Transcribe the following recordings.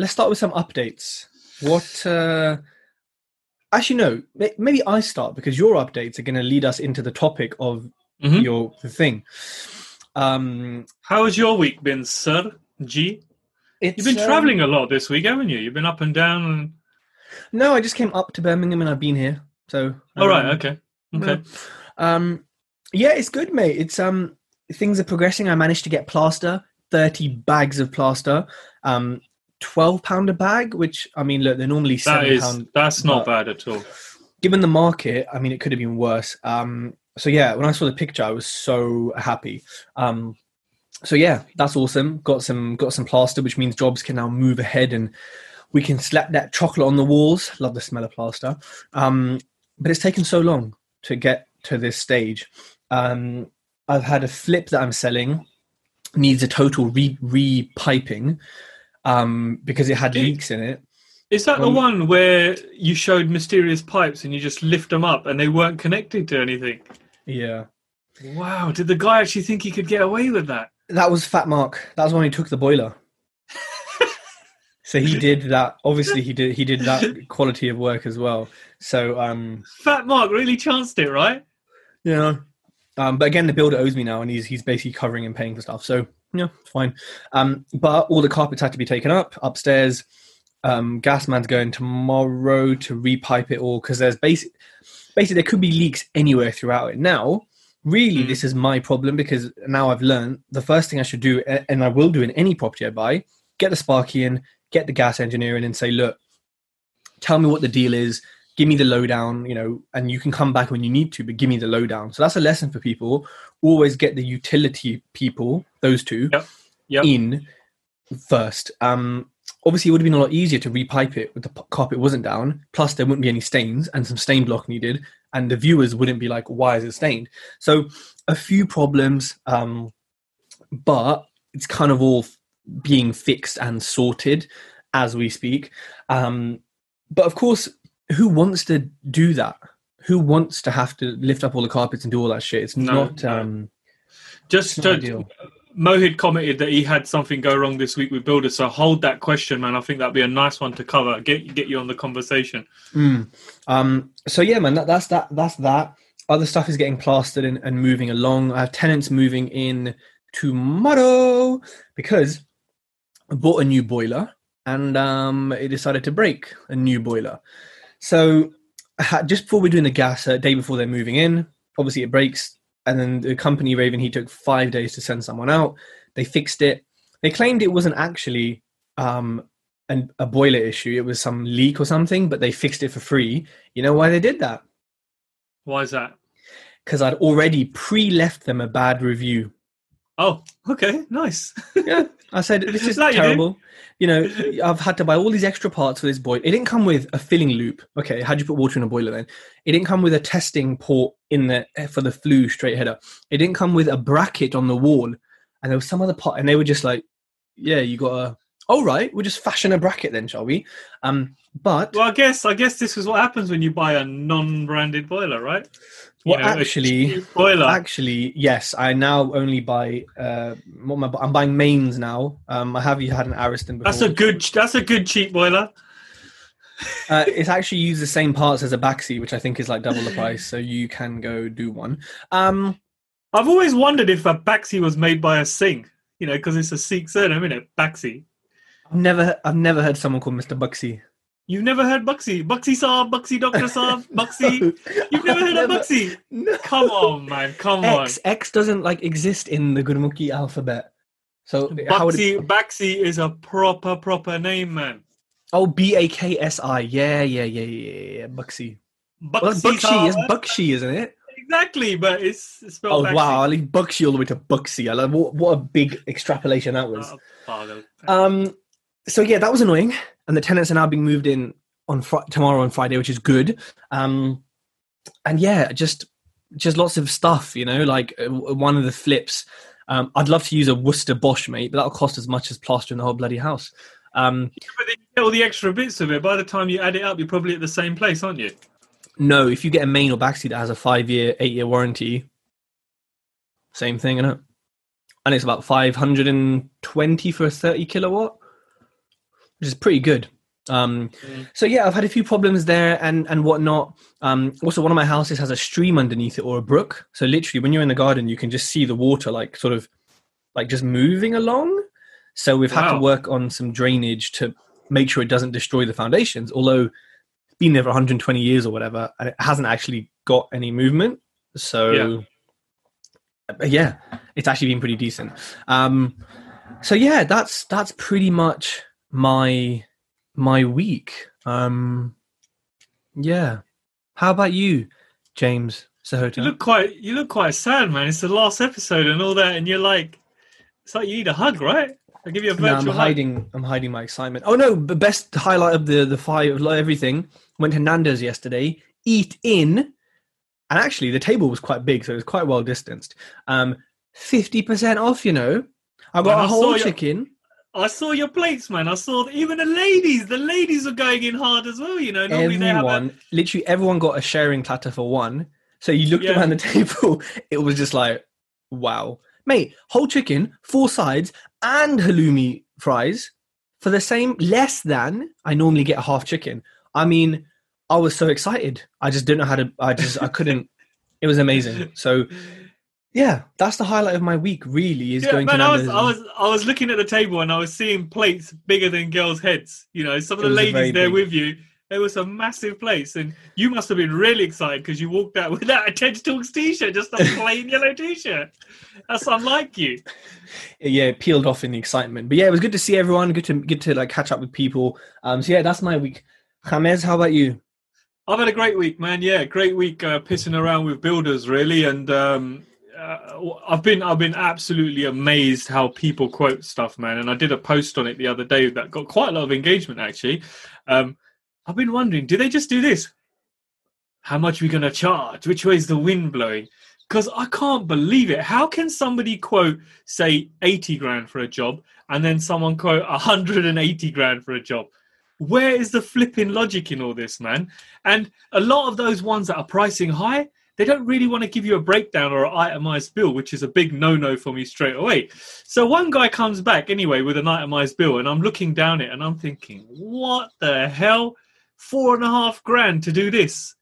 let's start with some updates. What? Uh, actually, no. may- Maybe I start because your updates are going to lead us into the topic of Mhm. your the thing. Um, How has your week been, sir? G? it's, You've been um, traveling a lot this week, haven't you? You've been up and down. And... No, I just came up to Birmingham and I've been here. So, All right, um, okay, okay. Um, yeah, it's good, mate. It's um, things are progressing. I managed to get plaster, thirty bags of plaster, um, twelve pound a bag. Which I mean, look, they're normally seven is pound. that's not bad at all. Given the market, I mean, it could have been worse. Um, so yeah, when I saw the picture, I was so happy. Um, so yeah, that's awesome. Got some got some plaster, which means jobs can now move ahead and we can slap that chocolate on the walls. Love the smell of plaster. Um, but it's taken so long to get to this stage. Um, I've had a flip that I'm selling needs a total re repiping um, because it had Did- leaks in it. Is that the Um, one where you showed mysterious pipes and you just lift them up and they weren't connected to anything? Yeah, Wow, did the guy actually think he could get away with that? that was Fat Mark. That was when he took the boiler. so he did that. Obviously, he did. He did that quality of work as well. So um, Fat Mark really chanced it, right? Yeah. Um, but again, the builder owes me now, and he's he's basically covering and paying for stuff. So yeah, fine. Um, but all the carpets had to be taken up upstairs. Um, gas man's going tomorrow to repipe it all because there's basic, basically there could be leaks anywhere throughout it. Now, really, Mm. this is my problem because now I've learned the first thing I should do, and I will do in any property I buy, get the sparky in, get the gas engineer in, and say, look, tell me what the deal is give me the lowdown, you know, and you can come back when you need to, but give me the lowdown. So that's a lesson for people. Always get the utility people, those two, Yep. Yep. in first. Um, obviously, it would have been a lot easier to repipe it with the carpet wasn't down. Plus, there wouldn't be any stains and some stain block needed, and the viewers wouldn't be like, "Why is it stained?" So, a few problems, um, but it's kind of all being fixed and sorted as we speak. Um, but of course, who wants to do that? Who wants to have to lift up all the carpets and do all that shit? It's No, not. no. Um, Just It's not to. Mohid commented that he had something go wrong this week with builders. So hold that question, man. I think that'd be a nice one to cover. Get get you on the conversation. mm. um, so yeah, man, that, that's that. That's that. Other stuff is getting plastered and, and moving along. I have tenants moving in tomorrow because I bought a new boiler and um, it decided to break a new boiler. So just before we're doing the gas, a day before they're moving in, obviously it breaks. And then the company Raven, he took five days to send someone out. They fixed it. They claimed it wasn't actually um, an, a boiler issue; it was some leak or something. But they fixed it for free. You know why they did that? Why is that? Because I'd already pre-left them a bad review. Oh, okay, nice. yeah, I said this is That terrible. You know, I've had to buy all these extra parts for this boiler. It didn't come with a filling loop. Okay, how'd you put water in a boiler then? It didn't come with a testing port in the eh, for the flue straight header. It didn't come with a bracket on the wall, and there was some other part, and they were just like, "Yeah, you got a." All right, we'll just fashion a bracket then, shall we? Um, but Well, I guess I guess this is what happens when you buy a non-branded boiler, right? Well, know, actually- cheap boiler. Actually, yes. I now only buy. Uh, what am I, I'm buying mains now. Um, I have you had an Ariston before. that's a good. That's a good cheap boiler. uh, it's actually used the same parts as a Baxi, which I think is like double the price. So you can go do one. Um, I've always wondered if a Baxi was made by a Singh. You know, because it's a Sikh surname, isn't it? Baxi. I've never, I've never heard someone called Mr. Buxy. You've never heard Buxy? Buxy Saab, Buxy Doctor Saab, Buxy. You've never heard of Buxy? No. Come on, man. Come on. X X doesn't like exist in the Gurmukhi alphabet. So how would Buxy, it, Baxi is a proper, proper name, man. oh B A K S I yeah yeah yeah yeah yeah Buxy. Well, that's Buxy Buxy is Saab. Buxy, isn't it? Exactly, but it's, it's Oh Baxi. wow! I leave Buxy all the way to Buxy. I like what, what a big extrapolation that was. Oh. Um, so yeah, that was annoying. And the tenants are now being moved in on fr- tomorrow on Friday, which is good. Um, and yeah, just just lots of stuff, you know. Like uh, one of the flips, um, I'd love to use a Worcester Bosch, mate, but that'll cost as much as plastering the whole bloody house. Um, But then you get all the extra bits of it. By the time you add it up, you're probably at the same place, aren't you? no, if you get a main or Baxi that has a five year, eight year warranty, same thing? And it's about five hundred and twenty for a thirty kilowatt, which is pretty good. Um, Mm. So yeah, I've had a few problems there and and whatnot. Um, also, one of my houses has a stream underneath it or a brook. So literally, when you're in the garden, you can just see the water like sort of like just moving along. So we've had to work on some drainage to make sure it doesn't destroy the foundations. Although it's been there for 120 years or whatever, and it hasn't actually got any movement. So Yeah. yeah, it's actually been pretty decent. Um, so yeah, that's that's pretty much my my week. Um, yeah. How about you, James You look quite you look quite sad, man. It's the last episode and all that, and you're like, it's like you need a hug, right? I'll give you a No, I'm virtual hug. hiding. I'm hiding my excitement. Oh no! The best highlight of the the five of everything went to Nando's yesterday. Eat in, and actually the table was quite big, so it was quite well distanced. Um, fifty percent off. You know, I got Man, a whole chicken. I saw your plates, man. I saw even the ladies. The ladies were going in hard as well. You know, normally they have a, Everyone, literally everyone got a sharing platter for one. So you looked Yeah. around the table, it was just like, wow. Mate, whole chicken, four sides, and halloumi fries for the same, less than I normally get a half chicken. I mean, I was so excited. I just didn't know how to, I just, I couldn't, it was amazing. So yeah, that's the highlight of my week really is yeah, going man. to I was. I was, I was looking at the table and I was seeing plates bigger than girls' heads. You know, some of the a ladies there big- with you. There was some massive plates, and you must have been really excited because you walked out without a Ted Talks t-shirt, just a plain yellow t-shirt. That's unlike you. yeah, it peeled off in the excitement. But yeah, it was good to see everyone. Good to good to like catch up with people. Um, so yeah, that's my week. James, how about you? I've had a great week, man. Yeah, great week uh, pissing around with builders, really, and um, uh, I've been I've been absolutely amazed how people quote stuff, man. And I did a post on it the other day that got quite a lot of engagement, actually. Um, I've been wondering, do they just do this? How much are we going to charge? Which way is the wind blowing? Because I can't believe it. How can somebody quote, say, 80 grand for a job and then someone quote 180 grand for a job? Where is the flipping logic in all this, man? And a lot of those ones that are pricing high, they don't really want to give you a breakdown or an itemized bill, which is a big no no for me straight away. So one guy comes back anyway with an itemized bill, and I'm looking down it and I'm thinking, what the hell? Four and a half grand to do this,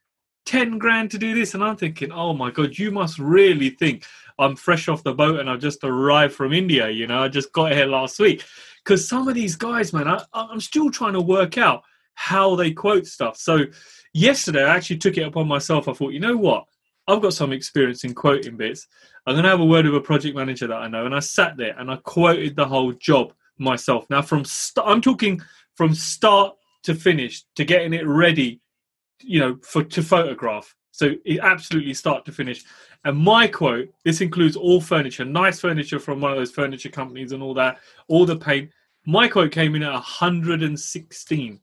10 grand to do this. And I'm thinking, oh my God, you must really think I'm fresh off the boat and I've just arrived from India. You know, I just got here last week. Because some of these guys, man, I, I'm still trying to work out how they quote stuff. So yesterday, I actually took it upon myself. I thought, you know what? I've got some experience in quoting bits. I'm going to have a word with a project manager that I know. And I sat there and I quoted the whole job myself. Now, from st- I'm talking from start to finish to getting it ready, you know, for to photograph. So it absolutely start to finish. And my quote, this includes all furniture, nice furniture from one of those furniture companies and all that, all the paint. My quote came in at 116.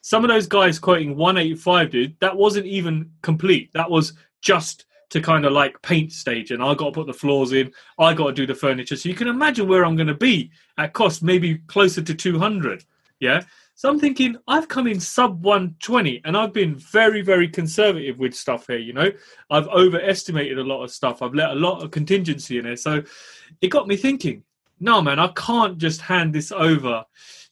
Some of those guys quoting 185, dude, that wasn't even complete. That was just to kind of like paint stage, and I got to put the floors in. I got to do the furniture. So you can imagine where I'm going to be at cost, maybe closer to 200. Yeah. So I'm thinking I've come in sub 120 and I've been very, very conservative with stuff here. You know, I've overestimated a lot of stuff. I've let a lot of contingency in there. So it got me thinking, no, man, I can't just hand this over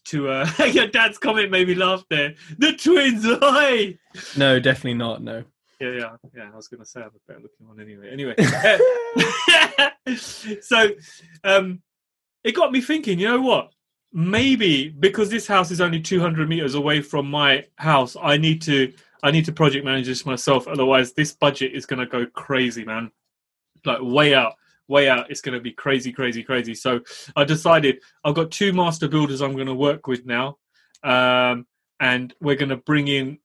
to uh, your dad's comment made me laugh there. The twins, hi. No, definitely not. No. Yeah, yeah, yeah. I was going to say I'm a better looking one anyway. Anyway, so um, it got me thinking. You know what? Maybe because this house is only 200 meters away from my house, I need to I need to project manage this myself. Otherwise, this budget is going to go crazy, man. Like way out, way out. It's going to be crazy, crazy, crazy. So I decided I've got two master builders I'm going to work with now, um, and we're going to bring in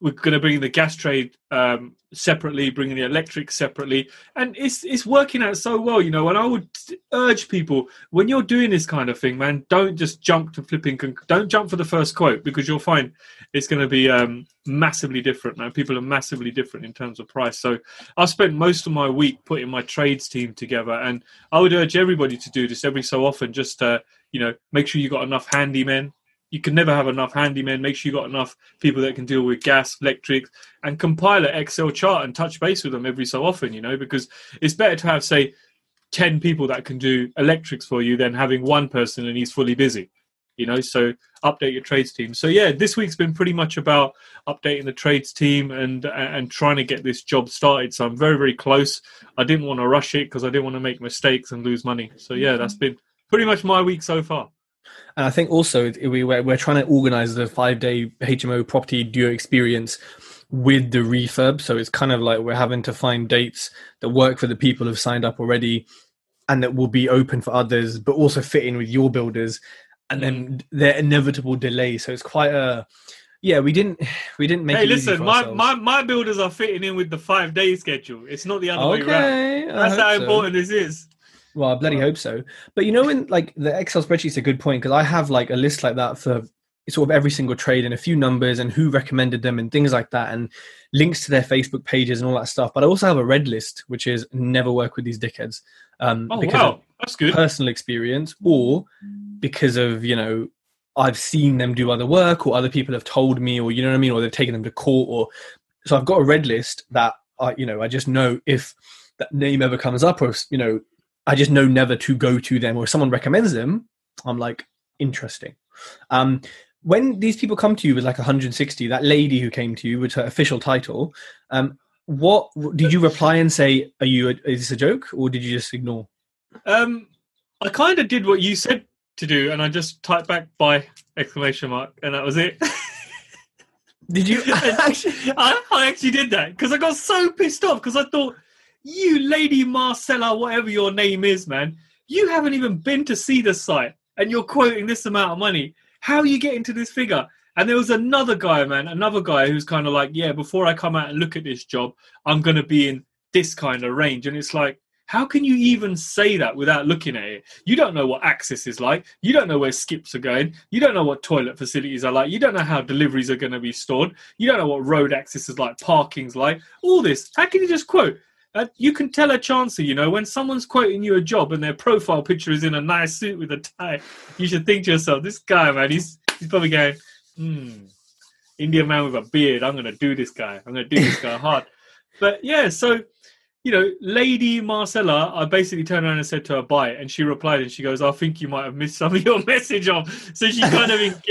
we're going to bring the gas trade um, separately, bringing the electric separately, and it's it's working out so well, you know. And I would urge people when you're doing this kind of thing, man, don't just jump to flipping. Don't jump for the first quote because you'll find it's going to be um, massively different. Man, people are massively different in terms of price. So I spent most of my week putting my trades team together, and I would urge everybody to do this every so often. Just to, you know, make sure you got enough handymen you can never have enough handymen. Make sure you got enough people that can deal with gas, electric, and compile an Excel chart and touch base with them every so often. You know, because it's better to have say ten people that can do electrics for you than having one person and he's fully busy. You know, so update your trades team. So yeah, this week's been pretty much about updating the trades team and and trying to get this job started. So I'm very very close. I didn't want to rush it because I didn't want to make mistakes and lose money. So yeah, that's been pretty much my week so far. And I think also we, we're, we're trying to organize the five day HMO property duo experience with the refurb. So it's kind of like we're having to find dates that work for the people who've signed up already and that will be open for others, but also fit in with your builders. And then their inevitable delay. So it's quite a yeah, we didn't we didn't make. Hey, listen, my, my my builders are fitting in with the five day schedule. It's not the other okay, way around. That's how so. important this is. Well, I bloody hope so. But you know, in like the Excel spreadsheet's a good point because I have like a list like that for sort of every single trade and a few numbers and who recommended them and things like that and links to their Facebook pages and all that stuff. But I also have a red list, which is never work with these dickheads. Um, oh, because wow. That's good. Personal experience or because of, you know, I've seen them do other work or other people have told me or, you know what I mean? Or they've taken them to court or, so I've got a red list that I, you know, I just know if that name ever comes up or, you know, I just know never to go to them, or if someone recommends them, I'm like, interesting. Um, when these people come to you with like 160, that lady who came to you with her official title, um, what did you reply and say? Are you? A, is this a joke, or did you just ignore? Um, I kind of did what you said to do, and I just typed back by exclamation mark, and that was it. did you actually? I, I actually did that because I got so pissed off because I thought you lady Marcella, whatever your name is, man, you haven't even been to see the site and you're quoting this amount of money. How are you getting to this figure? And there was another guy, man, another guy who's kind of like, yeah, before I come out and look at this job, I'm going to be in this kind of range. And it's like, how can you even say that without looking at it? You don't know what access is like. You don't know where skips are going. You don't know what toilet facilities are like. You don't know how deliveries are going to be stored. You don't know what road access is like, parking's like. All this. How can you just quote? Uh, you can tell a chancer, you know, when someone's quoting you a job and their profile picture is in a nice suit with a tie, you should think to yourself, this guy, man, he's, he's probably going, hmm, Indian man with a beard, I'm going to do this guy. I'm going to do this guy hard. But yeah, so, you know, Lady Marcella, I basically turned around and said to her, it. And she replied and she goes, I think you might have missed some of your message off. So she kind of,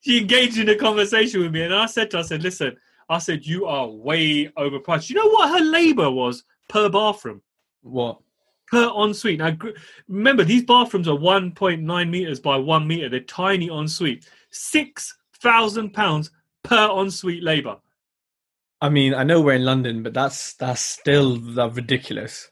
she engaged in a conversation with me. And I said to her, I said, listen, I said, you are way overpriced. You know what her labor was? Per bathroom. What? Per ensuite. Now, remember, these bathrooms are 1.9 meters by one meter. They're tiny ensuite. Six thousand pounds per ensuite labour. I mean, I know we're in London, but that's that's still that ridiculous.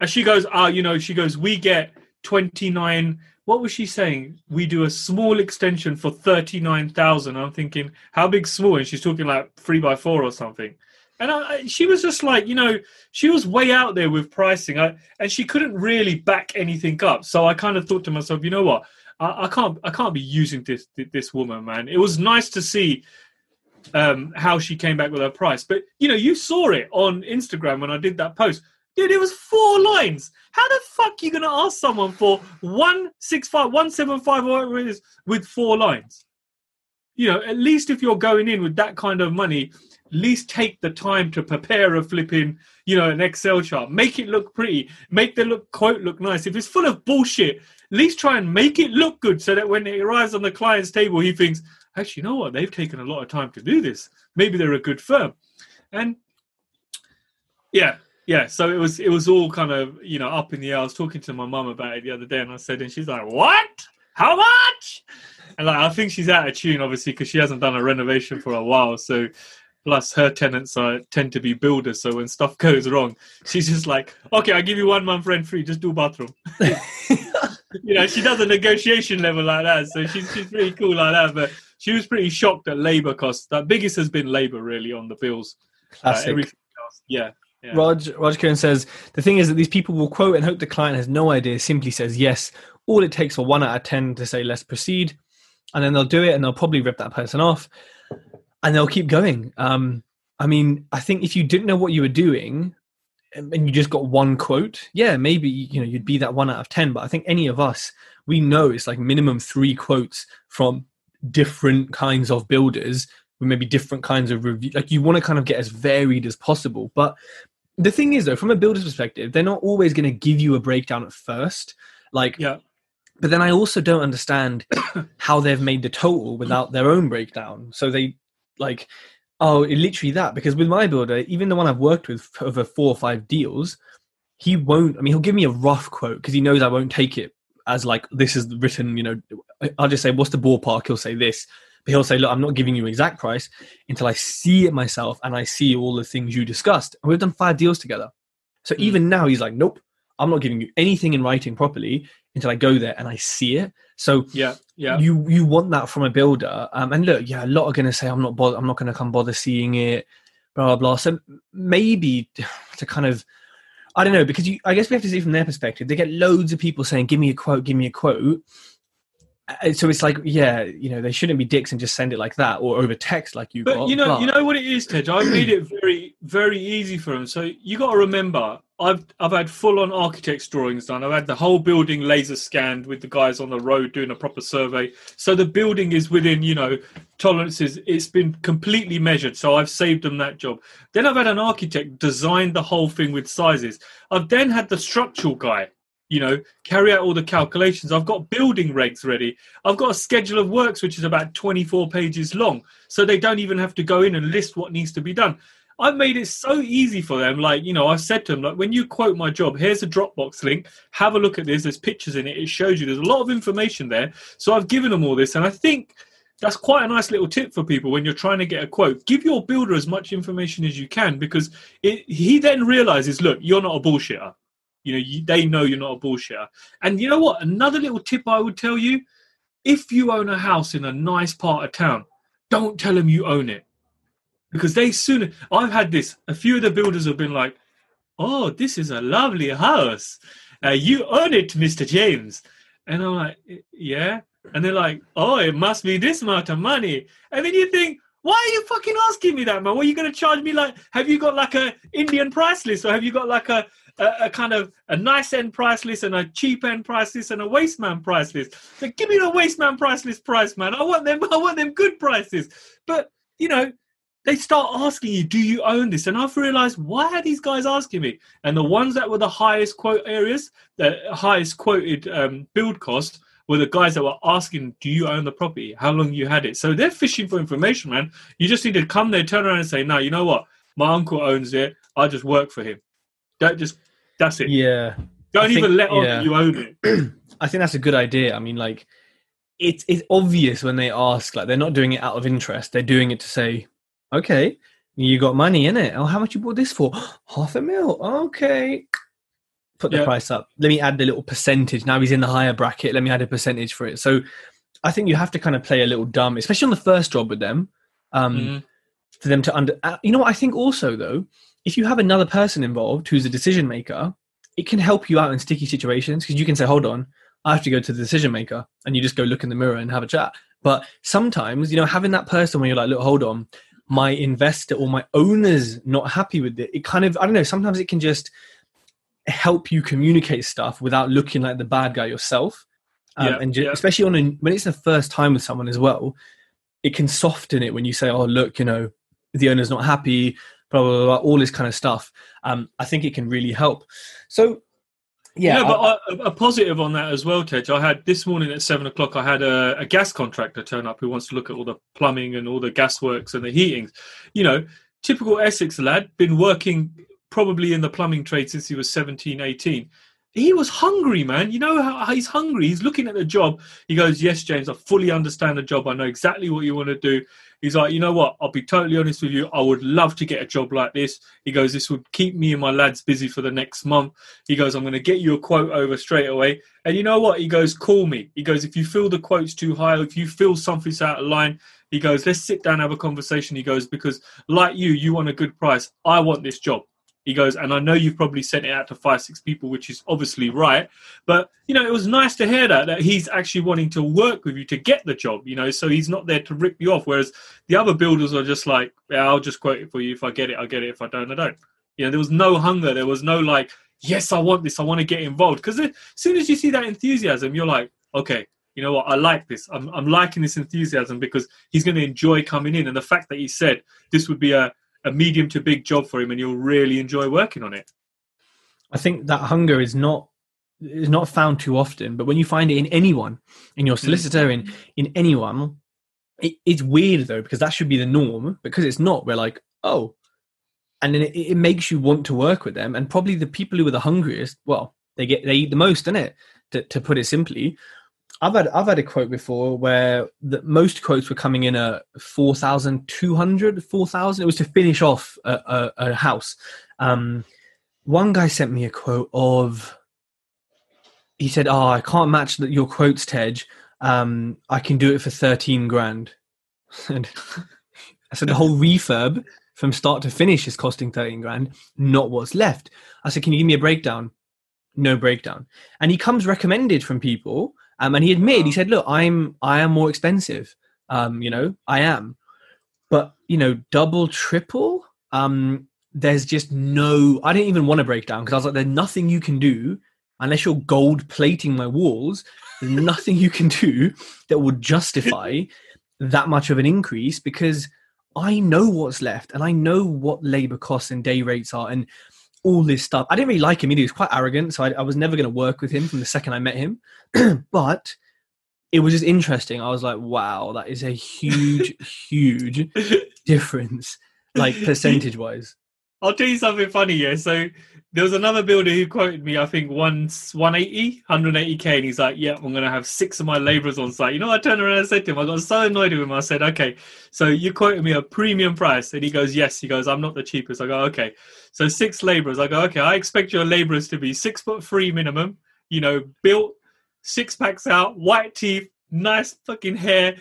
And she goes, ah, you know, she goes, we get 29 what was she saying we do a small extension for 39,000 i'm thinking how big small and she's talking like 3 by 4 or something and I, she was just like, you know, she was way out there with pricing, I, and she couldn't really back anything up. So I kind of thought to myself, you know what, I, I can't, I can't be using this this woman, man. It was nice to see um, how she came back with her price, but you know, you saw it on Instagram when I did that post. Dude, it was four lines. How the fuck are you gonna ask someone for one six five, one seven five, whatever it is, with four lines? You know, at least if you're going in with that kind of money, least take the time to prepare a flipping, you know, an Excel chart. Make it look pretty. Make the look quote look nice. If it's full of bullshit, at least try and make it look good so that when it arrives on the client's table, he thinks, actually, you know what? They've taken a lot of time to do this. Maybe they're a good firm. And yeah, yeah. So it was it was all kind of you know up in the air. I was talking to my mum about it the other day, and I said, and she's like, "What? How much?" And like I think she's out of tune, obviously, because she hasn't done a renovation for a while. So Plus, her tenants are tend to be builders, so when stuff goes wrong, she's just like, "Okay, I'll give you one month rent free. Just do bathroom." you know, she does a negotiation level like that, so she's she's pretty cool like that. But she was pretty shocked at labour costs. That biggest has been labour really on the bills. Uh, Classic. everything else, yeah. yeah. Raj Raj Kiran says the thing is that these people will quote and hope the client has no idea. Simply says yes. All it takes for one out of ten to say let's proceed, and then they'll do it, and they'll probably rip that person off, and they'll keep going. Um, I mean, I think if you didn't know what you were doing, and and you just got one quote, yeah, maybe you know you'd be that one out of ten. But I think any of us, we know it's like minimum three quotes from different kinds of builders with maybe different kinds of review. Like you want to kind of get as varied as possible. But the thing is, though, from a builder's perspective, they're not always going to give you a breakdown at first. Like, Yeah. but then I also don't understand how they've made the total without their own breakdown. So they like, oh, literally that. Because with my builder, even the one I've worked with for over four or five deals, he won't. I mean, he'll give me a rough quote because he knows I won't take it as like this is written. You know, I'll just say, "What's the ballpark?" He'll say this, but he'll say, "Look, I'm not giving you an exact price until I see it myself and I see all the things you discussed." And we've done five deals together. So Mm. even now, he's like, "Nope, I'm not giving you anything in writing properly until I go there and I see it." So Yeah, yeah. you you want that from a builder. Um, and look, yeah, a lot are going to say, "I'm not bother- I'm not going to come bother seeing it," blah blah blah. So maybe to kind of I don't know because you I guess we have to see from their perspective. They get loads of people saying, "Give me a quote, give me a quote." Uh, So it's like, yeah, you know, they shouldn't be dicks and just send it like that or over text like you But got. you know, but- you know what it is, Tej I made it very, very easy for them. So you got to remember, I've I've had full on architect's drawings done. I've had the whole building laser scanned with the guys on the road doing a proper survey. So the building is within, you know, tolerances. It's been completely measured. So I've saved them that job. Then I've had an architect design the whole thing with sizes. I've then had the structural guy. You know, carry out all the calculations. I've got building regs ready. I've got a schedule of works which is about 24 pages long. So they don't even have to go in and list what needs to be done. I've made it so easy for them. Like, you know, I've said to them, like, when you quote my job, here's a Dropbox link. Have a look at this. There's pictures in it. It shows you there's a lot of information there. So I've given them all this. And I think that's quite a nice little tip for people when you're trying to get a quote. Give your builder as much information as you can because it, he then realizes, look, you're not a bullshitter. You know, you, they know you're not a bullshitter. And you know what? Another little tip I would tell you if you own a house in a nice part of town, don't tell them you own it. Because they soon, I've had this, a few of the builders have been like, oh, this is a lovely house. Uh, you own it, Mr. James. And I'm like, yeah. And they're like, oh, it must be this amount of money. And then you think, why are you fucking asking me that, man? What are you going to charge me? Like, have you got like a Indian price list, or have you got like a, a, a kind of a nice end price list and a cheap end price list and a waste man price list? So give me the waste man price list price, man. I want them. I want them good prices. But you know, they start asking you, "Do you own this?" And I've realized why are these guys asking me? And the ones that were the highest quote areas, the highest quoted um, build cost, were the guys that were asking, "Do you own the property? How long you had it?" So they're fishing for information, man. You just need to come there, turn around, and say, "No, you know what? My uncle owns it. I just work for him." That just that's it. yeah, Don't I think- even let on yeah. that you own it. I think that's a good idea. I mean, like, it's it's obvious when they ask, like, they're not doing it out of interest. They're doing it to say, okay, you got money in it. Oh, how much you bought this for? Half a mil. Okay. Put the Yeah. price up. Let me add the little percentage. Now he's in the higher bracket. Let me add a percentage for it. So I think you have to kind of play a little dumb, especially on the first job with them. Um, Mhm. for them to under uh, you know what i think also though if you have another person involved who's a decision maker it can help you out in sticky situations because you can say hold on i have to go to the decision maker and you just go look in the mirror and have a chat but sometimes you know having that person where you're like look hold on my investor or my owner's not happy with it it kind of i don't know sometimes it can just help you communicate stuff without looking like the bad guy yourself. Um, Yeah, and ju- yeah. especially on a, when it's the first time with someone as well it can soften it when you say oh look you know the owner's not happy blah blah blah, blah all this kind of stuff. Um, i think it can really help. So yeah I- but I, a positive on that as well, Tej. I had this morning at seven o'clock. I had a, a gas contractor turn up who wants to look at all the plumbing and all the gas works and the heatings. You know, typical Essex lad, been working probably in the plumbing trade since he was 17, 18. he was hungry, man. You know how he's hungry. He's looking at the job. He goes, "Yes, James, I fully understand the job. I know exactly what you want to do." He's like, "You know what? I'll be totally honest with you. I would love to get a job like this." He goes, "This would keep me and my lads busy for the next month." He goes, "I'm going to get you a quote over straight away." And you know what? He goes, "Call me." He goes, "If you feel the quote's too high, if you feel something's out of line." He goes, let's sit down, have a conversation. He goes, because like you, you want a good price. I want this job. He goes, and I know you've probably sent it out to five, six people, which is obviously right. But, you know, it was nice to hear that, that he's actually wanting to work with you to get the job, you know, so he's not there to rip you off. Whereas the other builders are just like, yeah, I'll just quote it for you. If I get it, I get it. If I don't, I don't. You know, there was no hunger. There was no like, yes, I want this. I want to get involved. Because as soon as you see that enthusiasm, you're like, okay, you know what, I like this. I'm, I'm liking this enthusiasm because he's going to enjoy coming in. And the fact that he said this would be a, a medium to big job for him and he'll really enjoy working on it. I think that hunger is not is not found too often, but when you find it in anyone, in your hmm. solicitor, in in anyone, it, it's weird though because that should be the norm. Because it's not. We're like, oh, and then it, it makes you want to work with them. And probably the people who are the hungriest, well, they get they eat the most, in it. To, to put it simply, I've had I've had a quote before where the most quotes were coming in at 4,200, 4,000. It was to finish off a, a, a house. Um, one guy sent me a quote of, he said, "Oh, I can't match your quotes, Tej. Um, I can do it for thirteen grand." and I said, "The whole refurb from start to finish is costing thirteen grand, not what's left." I said, "Can you give me a breakdown?" No breakdown. And he comes recommended from people um, and he admitted, he said, "Look, I'm I am more expensive. Um, you know, I am, but you know, double, triple. Um, there's just no. I didn't even want to break down because I was like, there's nothing you can do unless you're gold plating my walls. There's nothing you can do that would justify that much of an increase because I know what's left and I know what labor costs and day rates are and." All this stuff. I didn't really like him either. He was quite arrogant, so I, I was never going to work with him from the second I met him. but it was just interesting. I was like, wow, that is a huge, huge difference, like percentage wise. I'll tell you something funny, yeah. So there was another builder who quoted me, I think, once 180, 180k, and he's like, Yeah, I'm gonna have six of my laborers on site. You know, I turned around and said to him, I got so annoyed with him. I said, Okay, so you quoted me a premium price, and he goes, Yes. He goes, I'm not the cheapest. I go, Okay. So six laborers. I go, Okay, I expect your laborers to be six foot three minimum, you know, built, six packs out, white teeth, nice fucking hair,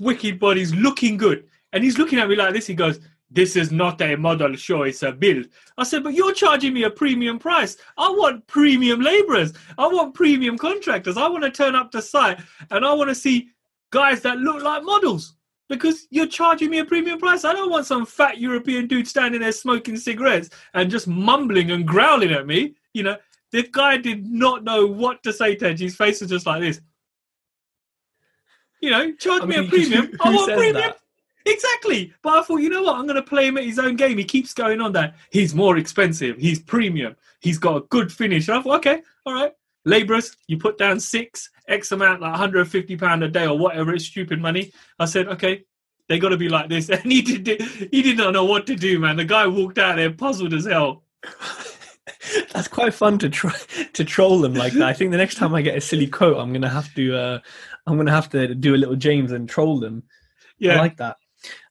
wicked bodies, looking good. And he's looking at me like this. He goes, this is not a model show, it's a build. I said, but you're charging me a premium price. I want premium laborers. I want premium contractors. I want to turn up to site and I want to see guys that look like models because you're charging me a premium price. I don't want some fat European dude standing there smoking cigarettes and just mumbling and growling at me. You know, this guy did not know what to say to His face was just like this. You know, charge I mean, me a premium. I want premium. That? Exactly. But I thought, you know what? I'm going to play him at his own game. He keeps going on that. He's more expensive. He's premium. He's got a good finish. And I thought, okay, all right. Labourers, you put down six, X amount, like 150 pound a day or whatever. It's stupid money. I said, okay, they got to be like this. And he did. He did not know what to do, man. The guy walked out there puzzled as hell. That's quite fun to try to troll them like that. I think the next time I get a silly quote, I'm gonna have to. Uh, I'm gonna have to do a little James and troll them. Yeah, I like that.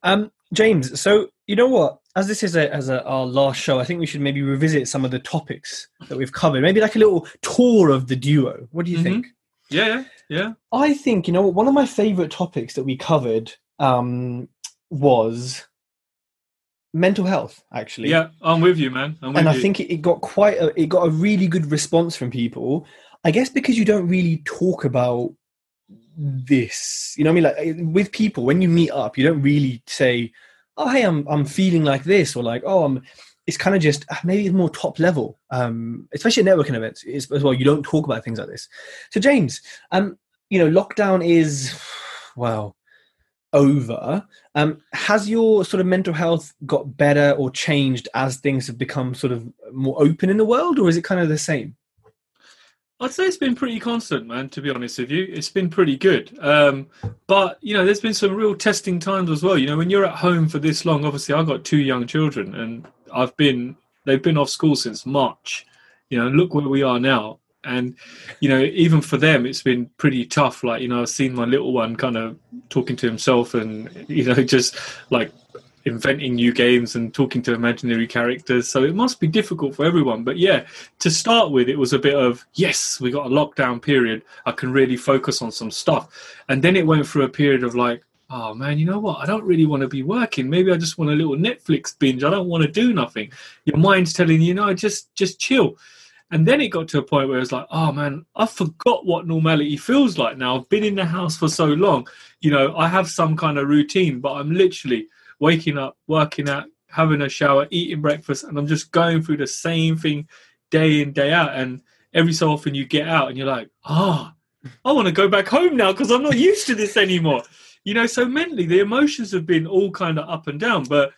Um, James, so you know what? As this is a, as a, our last show, I think we should maybe revisit some of the topics that we've covered. Maybe like a little tour of the duo. What do you mm-hmm. think? Yeah, yeah, yeah. I think you know one of my favorite topics that we covered um, was mental health. Actually, yeah, I'm with you, man. With and I think it, it got quite a, it got a really good response from people. I guess because you don't really talk about this. You know i mean? Like eh, with people when you meet up you don't really say oh hey i'm i'm feeling like this or like oh i'm it's kind of just ah, maybe more top level um especially at networking events as well you don't talk about things like this. So james um you know lockdown is well over. Um has your sort of mental health got better or changed as things have become sort of more open in the world or is it kind of the same I'd say it's been pretty constant, man. To be honest with you, it's been pretty good. Um, but you know, there's been some real testing times as well. You know, when you're at home for this long, obviously, I've got two young children, and I've been they've been off school since March. You know, look where we are now. and you know even for them it's been pretty tough like you know i've seen my little one kind of talking to himself and you know just like inventing new games and talking to imaginary characters. So it must be difficult for everyone. But yeah to start with it was a bit of yes we got a lockdown period. I can really focus on some stuff. And then it went through a period of like oh man you know what? I don't really want to be working. Maybe i just want a little netflix binge. I don't want to do nothing. Your mind's telling you no just just chill. And then it got to a point where it's like, oh man, I forgot what normality feels like now. I've been in the house for so long. You know, I have some kind of routine, but I'm literally waking up, working out, having a shower, eating breakfast, and I'm just going through the same thing day in, day out. And every so often you get out and you're like, ah, oh, I want to go back home now because I'm not used to this anymore. You know, so mentally the emotions have been all kind of up and down. But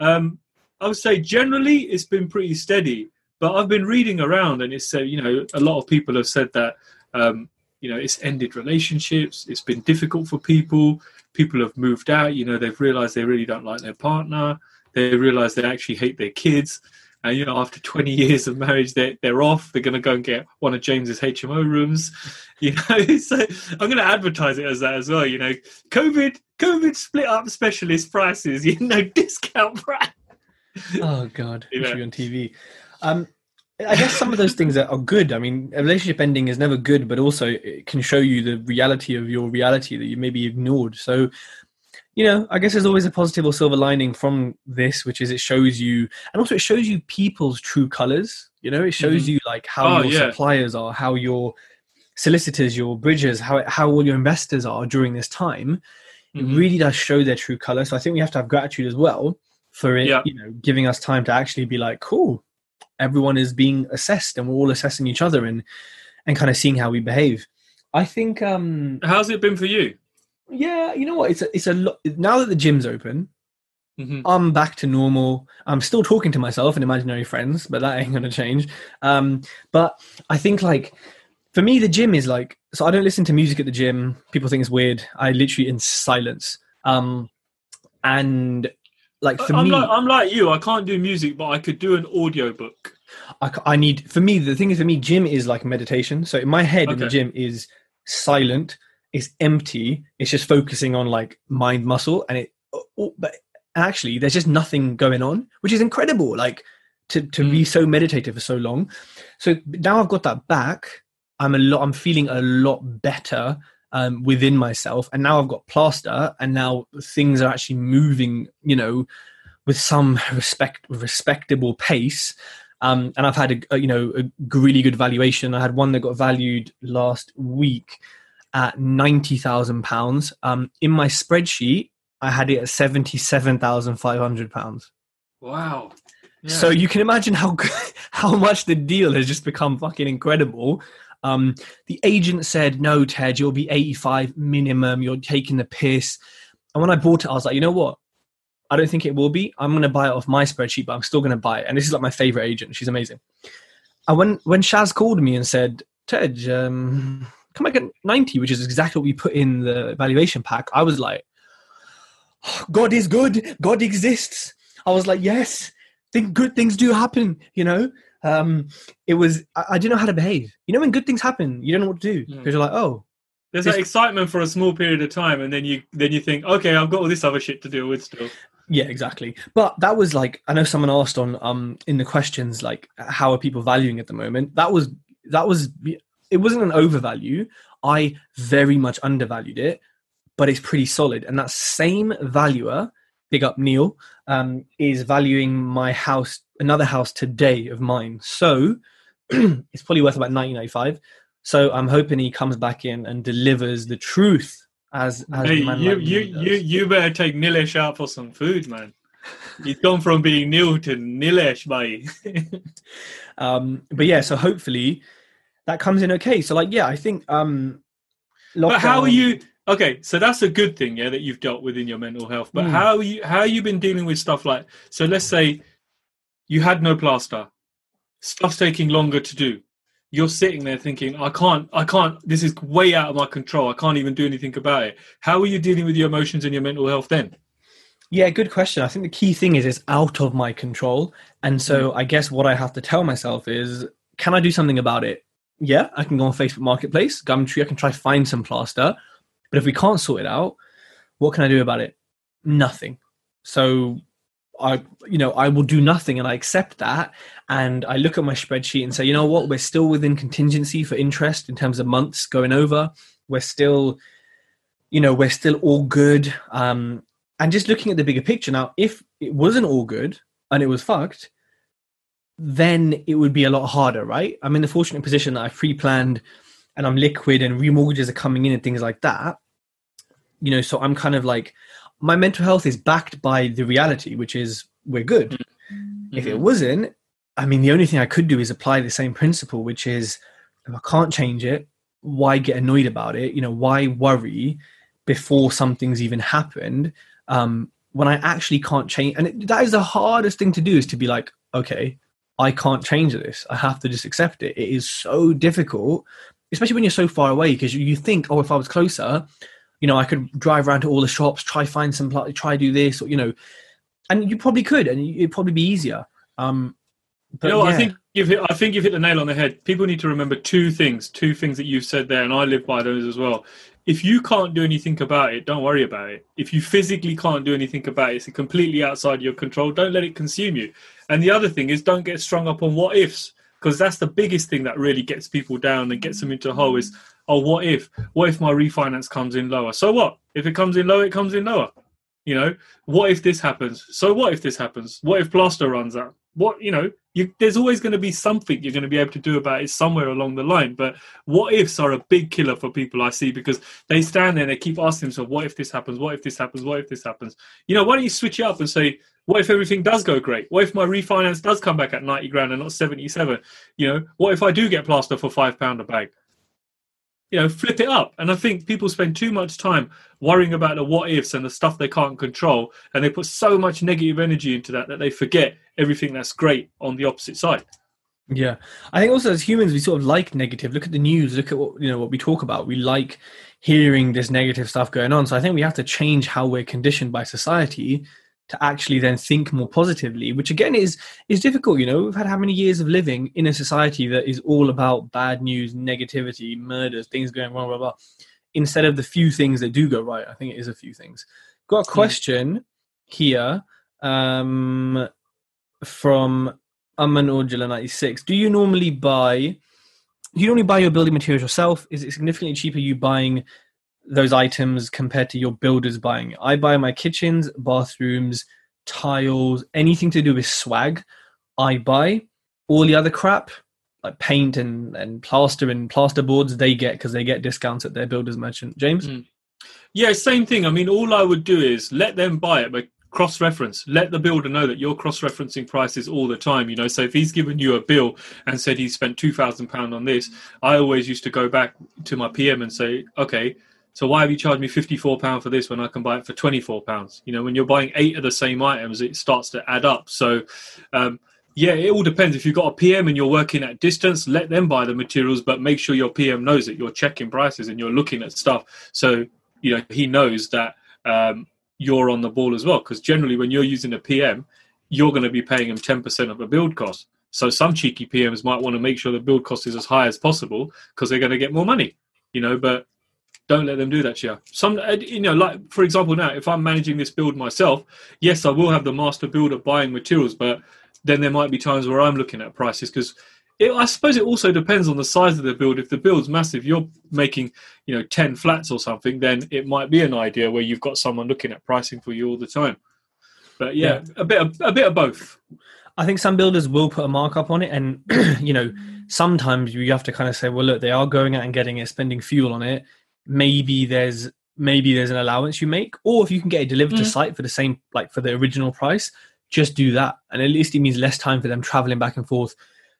um, I would say generally it's been pretty steady but I've been reading around, and it's uh, you know, a lot of people have said that, um, you know, it's ended relationships. It's been difficult for people. People have moved out. You know, they've realised they really don't like their partner. They realise they actually hate their kids. And you know, after 20 years of marriage, they're, they're off. They're going to go and get one of James's HMO rooms. You know, so I'm going to advertise it as that as well. You know, COVID, COVID split up specialist prices. You know, discount price. Oh God, you know. on TV. Um, I guess some of those things are, are, good. I mean, a relationship ending is never good, but also it can show you the reality of your reality that you maybe ignored. So, you know, I guess there's always a positive or silver lining from this, which is it shows you, and also it shows you people's true colors. You know, it shows mm-hmm. you like how oh, your yeah. suppliers are, how your solicitors, your bridges, how how all your investors are during this time. Mm-hmm. It really does show their true color. So I think we have to have gratitude as well for it, yeah. you know, giving us time to actually be like, cool, everyone is being assessed and we're all assessing each other and and kind of seeing how we behave. I think um how's it been for you? Yeah you know what? It's a, it's a lot now that the gym's open mm-hmm. i'm back to normal. I'm still talking to myself and imaginary friends but that ain't gonna change. Um but i think like for me the gym is like so i don't listen to music at the gym. People think it's weird. I literally in silence. Um and like for I'm me, like, I'm like you. I can't do music, but I could do an audio book. I, I need for me. The thing is, for me, gym is like meditation. So in my head, okay. in the gym is silent. It's empty. It's just focusing on like mind muscle, and it. Oh, oh, but actually, there's just nothing going on, which is incredible. Like to to mm. be so meditative for so long. So now I've got that back. I'm a lot. I'm feeling a lot better um, within myself. And now I've got plaster, and now things are actually moving, you know, with some respect, respectable pace. Um, and I've had a, a, you know a really good valuation. I had one that got valued last week at ninety thousand um, pounds. In my spreadsheet, I had it at seventy-seven thousand five hundred pounds. Wow! Yeah. So you can imagine how how much the deal has just become fucking incredible. Um, the agent said, "No, Tej, you'll be 85 minimum. You're taking the piss." And when I bought it, I was like, "You know what? I don't think it will be. I'm going to buy it off my spreadsheet, but I'm still going to buy it." And this is like my favorite agent. She's amazing. And when when Shaz called me and said, "Tej, um, come back at 90," which is exactly what we put in the valuation pack, I was like, "God is good. God exists." I was like, "Yes." Think good things do happen, you know um, it was I, I, didn't know how to behave. You know, when good things happen, you don't know what to do because mm. you're like, oh. There's that excitement for a small period of time, and then you then you think, okay, I've got all this other shit to deal with still. Yeah, exactly. But that was like I know someone asked on um in the questions like how are people valuing at the moment. That was that was it wasn't an overvalue. I very much undervalued it, but it's pretty solid. And that same valuer, big up Neil, um, is valuing my house another house today of mine. So it's probably worth about 1995. So I'm hoping he comes back in and delivers the truth as, as hey, you, like you, you, you better take Nilesh out for some food, man. He's gone from being Neil to Nilesh, by. um, but yeah, so hopefully that comes in okay. So like, yeah, I think. Um, lockdown... But how are you? Okay, so that's a good thing, yeah, that you've dealt with in your mental health. But mm. how you? How you been dealing with stuff like? So let's say you had no plaster. Stuff's taking longer to do. You're sitting there thinking, I can't, I can't, this is way out of my control. I can't even do anything about it. How are you dealing with your emotions and your mental health then? Yeah, good question. I think the key thing is it's out of my control. And so mm. I guess what I have to tell myself is, can I do something about it? yeah, I can go on Facebook Marketplace, Gumtree, I can try to find some plaster. But if we can't sort it out, what can I do about it? Nothing. So I, you know, I will do nothing, and I accept that. And I look at my spreadsheet and say, you know what, we're still within contingency for interest in terms of months going over. We're still, you know, we're still all good. Um, and just looking at the bigger picture now, if it wasn't all good and it was fucked, then it would be a lot harder, right? I'm in the fortunate position that I've pre-planned and I'm liquid and remortgages are coming in and things like that. You know, so I'm kind of like my mental health is backed by the reality, which is we're good. Mm-hmm. If it mm-hmm. wasn't, I mean, the only thing I could do is apply the same principle, which is if I can't change it, why get annoyed about it? You know, why worry before something's even happened? Um, when I actually can't change, and it, that is the hardest thing to do is to be like, okay, I can't change this. I have to just accept it. It is so difficult, especially when you're so far away because you think, oh, if I was closer, you know, I could drive around to all the shops, try find some, try do this, or you know, and you probably could, and it'd probably be easier. Um, but, you know, yeah. I think you've hit, I think you've hit the nail on the head. People need to remember two things, two things that you've said there, and I live by those as well. If you can't do anything about it, don't worry about it. If you physically can't do anything about it, it's completely outside your control. Don't let it consume you. And the other thing is don't get strung up on what ifs because that's the biggest thing that really gets people down and gets them into a hole is oh what if? What if my refinance comes in lower? So what? If it comes in lower it comes in lower. You know what if this happens? So what if this happens? What if plaster runs out? What you know you, there's always going to be something you're going to be able to do about it somewhere along the line. But what ifs are a big killer for people i see because they stand there and they keep asking themselves what if this happens? What if this happens? What if this happens? You know why don't you switch it up and say what if everything does go great? What if my refinance does come back at 90 grand and not 77? You know, what if I do get plaster for five pound a bag? You know, flip it up. And I think people spend too much time worrying about the what ifs and the stuff they can't control. And they put so much negative energy into that that they forget everything that's great on the opposite side. Yeah, I think also as humans we sort of like negative. Look at the news. Look at what you know what we talk about. We like hearing this negative stuff going on. So I think we have to change how we're conditioned by society to actually then think more positively which again is is difficult you know we've had how many years of living in a society that is all about bad news negativity murders things going wrong blah blah blah. instead of the few things that do go right i think it is a few things got a hmm. question here um from Aman Ojala 96 do you normally buy do you normally buy your building materials yourself is it significantly cheaper you buying those items compared to your builders buying. I buy my kitchens, bathrooms, tiles, anything to do with swag. I buy all the other crap like paint and, and plaster and plaster boards they get because they get discounts at their builders merchant. James? Mm. Yeah, same thing. I mean, all I would do is let them buy it, but cross reference. Let the builder know that you're cross referencing prices all the time. You know, so if he's given you a bill and said he spent two thousand pound on this, I always used to go back to my PM and say, okay, so why have you charged me £54 for this when I can buy it for £24? You know, when you're buying eight of the same items, it starts to add up. So, um, yeah, it all depends. If you've got a PM and you're working at distance, let them buy the materials, but make sure your PM knows that you're checking prices and you're looking at stuff. So, you know, he knows that um, you're on the ball as well. Because generally, when you're using a PM, you're going to be paying him 10% of a build cost. So some cheeky PMs might want to make sure the build cost is as high as possible because they're going to get more money, you know. But don't let them do that to you. Some, uh, you know, like for example, now if I'm managing this build myself, yes, I will have the master builder buying materials, but then there might be times where I'm looking at prices because I suppose it also depends on the size of the build. If the build's massive, you're making, you know, ten flats or something, then it might be an idea where you've got someone looking at pricing for you all the time. But yeah, yeah. a bit of a bit of both. I think some builders will put a markup on it, and you know, sometimes you have to kind of say, well, look, they are going out and getting it, spending fuel on it maybe there's maybe there's an allowance you make or if you can get it delivered mm. to site for the same like for the original price just do that. And at least it means less time for them traveling back and forth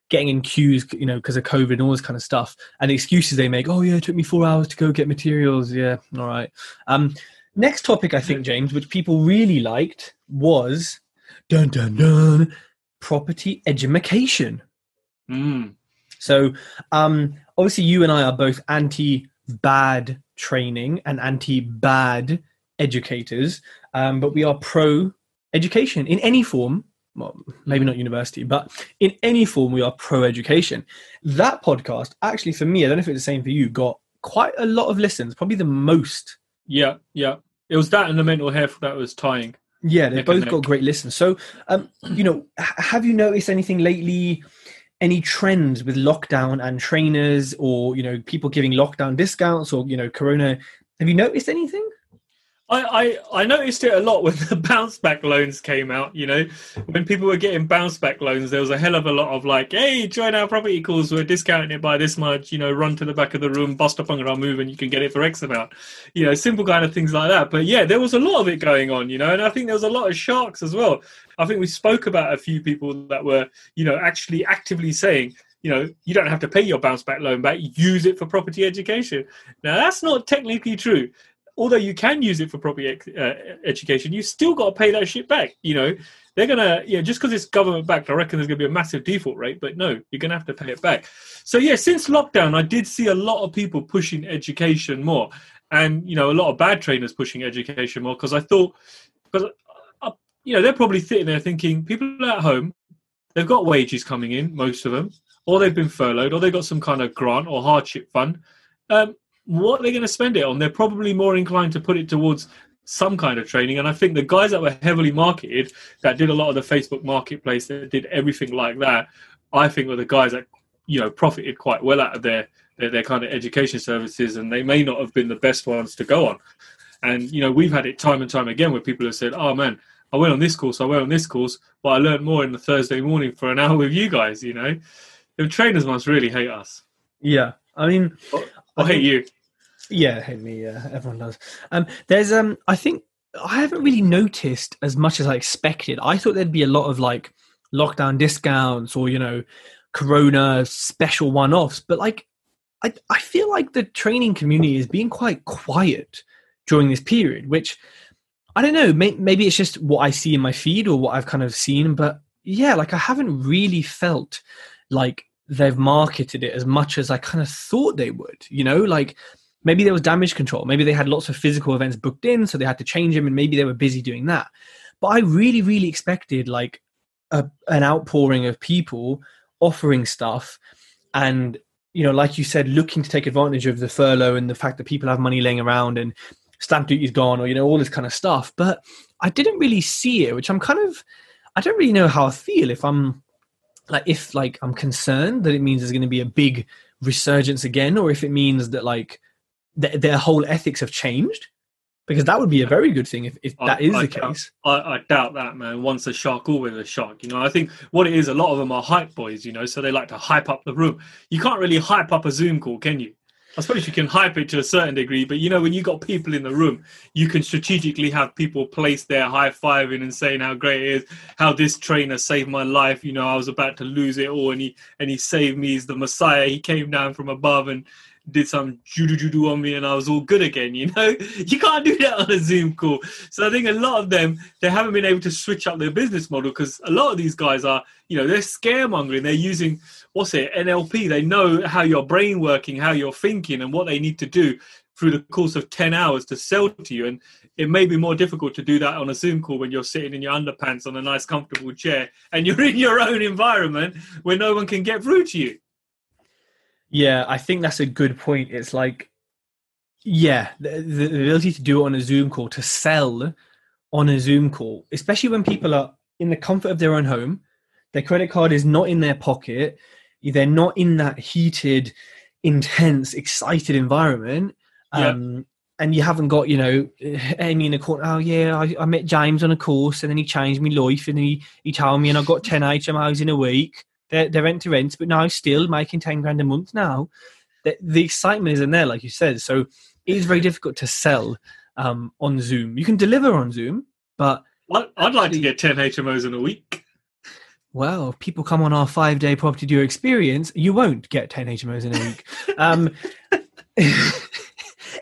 getting in queues you know because of covid and all this kind of stuff and the excuses they make oh yeah it took me four hours to go get materials. Yeah all right. Um next topic i think james which people really liked was dun dun dun property education mm. so um obviously you and i are both anti bad training and anti bad educators, um, but we are pro education in any form, well, maybe not university, but in any form, we are pro education. That podcast, actually, for me, I don't know if it's the same for you, got quite a lot of listens, probably the most. Yeah, yeah. It was that and the mental health that was tying. Yeah, they both got great listens. So, um, you know, have you noticed anything lately? Any trends with lockdown and trainers, or you know, people giving lockdown discounts, or you know, Corona? Have you noticed anything? I, I, I noticed it a lot when the bounce back loans came out. You know, when people were getting bounce back loans, there was a hell of a lot of like, "Hey, join our property calls. We're discounting it by this much." You know, run to the back of the room, bust up on our move, and you can get it for X amount. You know, simple kind of things like that. But yeah, there was a lot of it going on. You know, and I think there was a lot of sharks as well. I think we spoke about a few people that were, you know, actually actively saying. You know, you don't have to pay your bounce back loan back. Use it for property education. Now, that's not technically true although you can use it for property uh, education, you still got to pay that shit back. You know, they're gonna, yeah, just because it's government backed, I reckon there's gonna be a massive default rate, but no, you're gonna have to pay it back. So yeah, since lockdown, I did see a lot of people pushing education more, and you know, a lot of bad trainers pushing education more because I thought, because uh, you know, they're probably sitting there thinking, people are at home, they've got wages coming in, most of them, or they've been furloughed, or they've got some kind of grant or hardship fund. Um, what they're going to spend it on? They're probably more inclined to put it towards some kind of training. And I think the guys that were heavily marketed, that did a lot of the Facebook marketplace, that did everything like that, I think were the guys that you know profited quite well out of their their, their kind of education services, and they may not have been the best ones to go on. And you know, we've had it time and time again where people have said, "Oh man, I went on this course, I went on this course, but I learned more in the Thursday morning for an hour with you guys." You know, the trainers must really hate us Yeah, I mean, or I hate think- you. Yeah, hate me. Yeah, everyone does. Um, there's um, I think I haven't really noticed as much as I expected. I thought there'd be a lot of like lockdown discounts or you know, Corona special one-offs, but like, I I feel like the training community is being quite quiet during this period, which I don't know. May, maybe it's just what I see in my feed or what I've kind of seen, but yeah, like I haven't really felt like they've marketed it as much as I kind of thought they would. You know, like maybe there was damage control. Maybe they had lots of physical events booked in so they had to change them and maybe they were busy doing that. But i really really expected like a, an outpouring of people offering stuff and you know like you said looking to take advantage of the furlough and the fact that people have money laying around and stamp duty's gone or you know all this kind of stuff. But i didn't really see it which i'm kind of i don't really know how i feel if i'm like if like i'm concerned that it means there's going to be a big resurgence again or if it means that like th- their whole ethics have changed because that would be a very good thing if, if I- that is I the doubt- case I, I doubt that, man. Once a shark, always a shark. You know, I think what it is, a lot of them are hype boys. You know, so they like to hype up the room. You can't really hype up a Zoom call, can you? I suppose you can hype it to a certain degree, but you know, when you got people in the room, you can strategically have people place their high fiving and saying how great it is, how this trainer saved my life. You know, I was about to lose it all, and he and he saved me. He's the Messiah. He came down from above and did some judo judo on me, and I was all good again. You know, you can't do that on a Zoom call. So I think a lot of them they haven't been able to switch up their business model because a lot of these guys are, you know, they're scaremongering. They're using what's it NLP. They know how your brain working, how you're thinking, and what they need to do through the course of 10 hours to sell to you and it may be more difficult to do that on a zoom call when you're sitting in your underpants on a nice comfortable chair and you're in your own environment where no one can get through to you yeah i think that's a good point it's like yeah the, the ability to do it on a zoom call to sell on a zoom call especially when people are in the comfort of their own home their credit card is not in their pocket they're not in that heated intense excited environment Yeah. um, and you haven't got you know amy in the corner oh yeah I, I met james on a course and then he changed my life and he, he told me and i got 10 hmos in a week they're, they're rent to rent but now still making 10 grand a month now. The, the excitement isn't there like you said. So it is very difficult to sell um, on zoom. You can deliver on zoom but I- i'd like to get 10 hmos in a week. Well, if people come on our five day property deal experience, you won't get 10 HMOs in a week. um,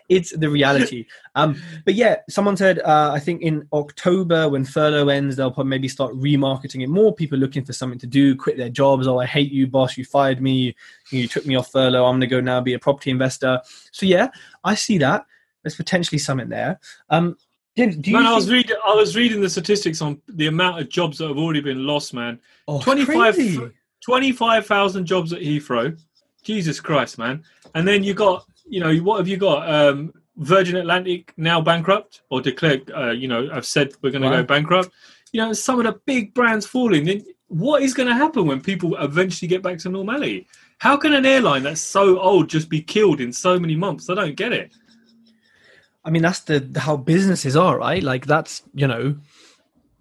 it's the reality. Um, but yeah, someone said, uh, I think in October when furlough ends, they'll probably maybe start remarketing it more. People looking for something to do, quit their jobs. Oh, I hate you, boss. You fired me. You, you took me off furlough. I'm going to go now be a property investor. So yeah, I see that. There's potentially something there. Um, James, do you Man, I was reading. I was reading the statistics on the amount of jobs that have already been lost. Man, oh, it's 25 crazy. 25,000 jobs at Heathrow. Jesus Christ, man! And then you got, you know, what have you got? Um, Virgin Atlantic now bankrupt or declared, uh, you know, I've said we're going to go bankrupt. You know, some of the big brands falling. Then what is going to happen when people eventually get back to normality? How can an airline that's so old just be killed in so many months? I don't get it. I mean, that's the how businesses are, right? Like that's you know,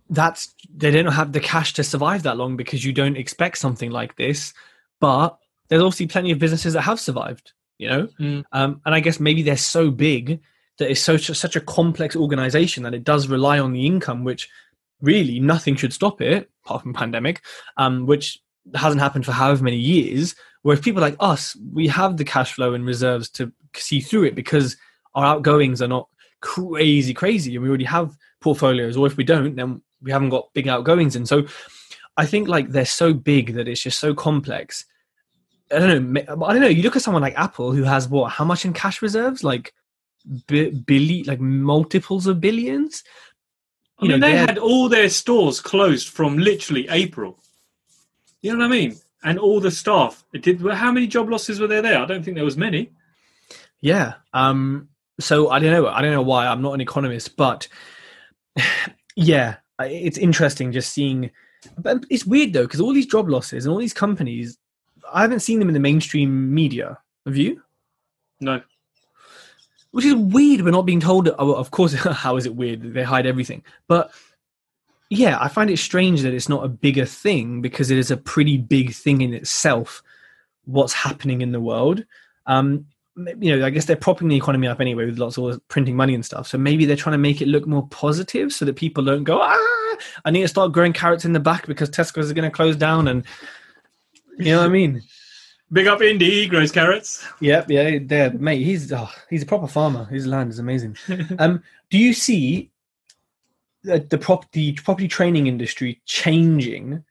that's they don't have the cash to survive that long because you don't expect something like this. But there's obviously plenty of businesses that have survived, you know, Mm. um, and I guess maybe they're so big that it's so such a complex organization that it does rely on the income, which really nothing should stop it apart from pandemic, um, which hasn't happened for however many years. Whereas people like us, we have the cash flow and reserves to see through it because our outgoings are not crazy, crazy, and we already have portfolios. Or if we don't, then we haven't got big outgoings. And so, I think like they're so big that it's just so complex. I don't know. I don't know. You look at someone like Apple, who has what? How much in cash reserves? Like bi- billi, like multiples of billions. I mean, know, they had all their stores closed from literally April. You know what I mean? And all the staff. It did. How many job losses were there? There, I don't think there was many. Yeah. Um. So I don't know. I don't know why. I'm not an economist, but yeah, it's interesting just seeing. But it's weird though because all these job losses and all these companies, I haven't seen them in the mainstream media. Have you? No. Which is weird. We're not being told. Oh, of course. How is it weird? They hide everything. But yeah, I find it strange that it's not a bigger thing because it is a pretty big thing in itself. What's happening in the world? Um, you know, I guess they're propping the economy up anyway with lots of printing money and stuff. So maybe they're trying to make it look more positive so that people don't go, ah, I need to start growing carrots in the back because Tesco's is going to close down. And you know what I mean? Big up Indy, he grows carrots. Yep, yeah, there, mate. He's oh, he's a proper farmer. His land is amazing. um, do you see the, the prop the property training industry changing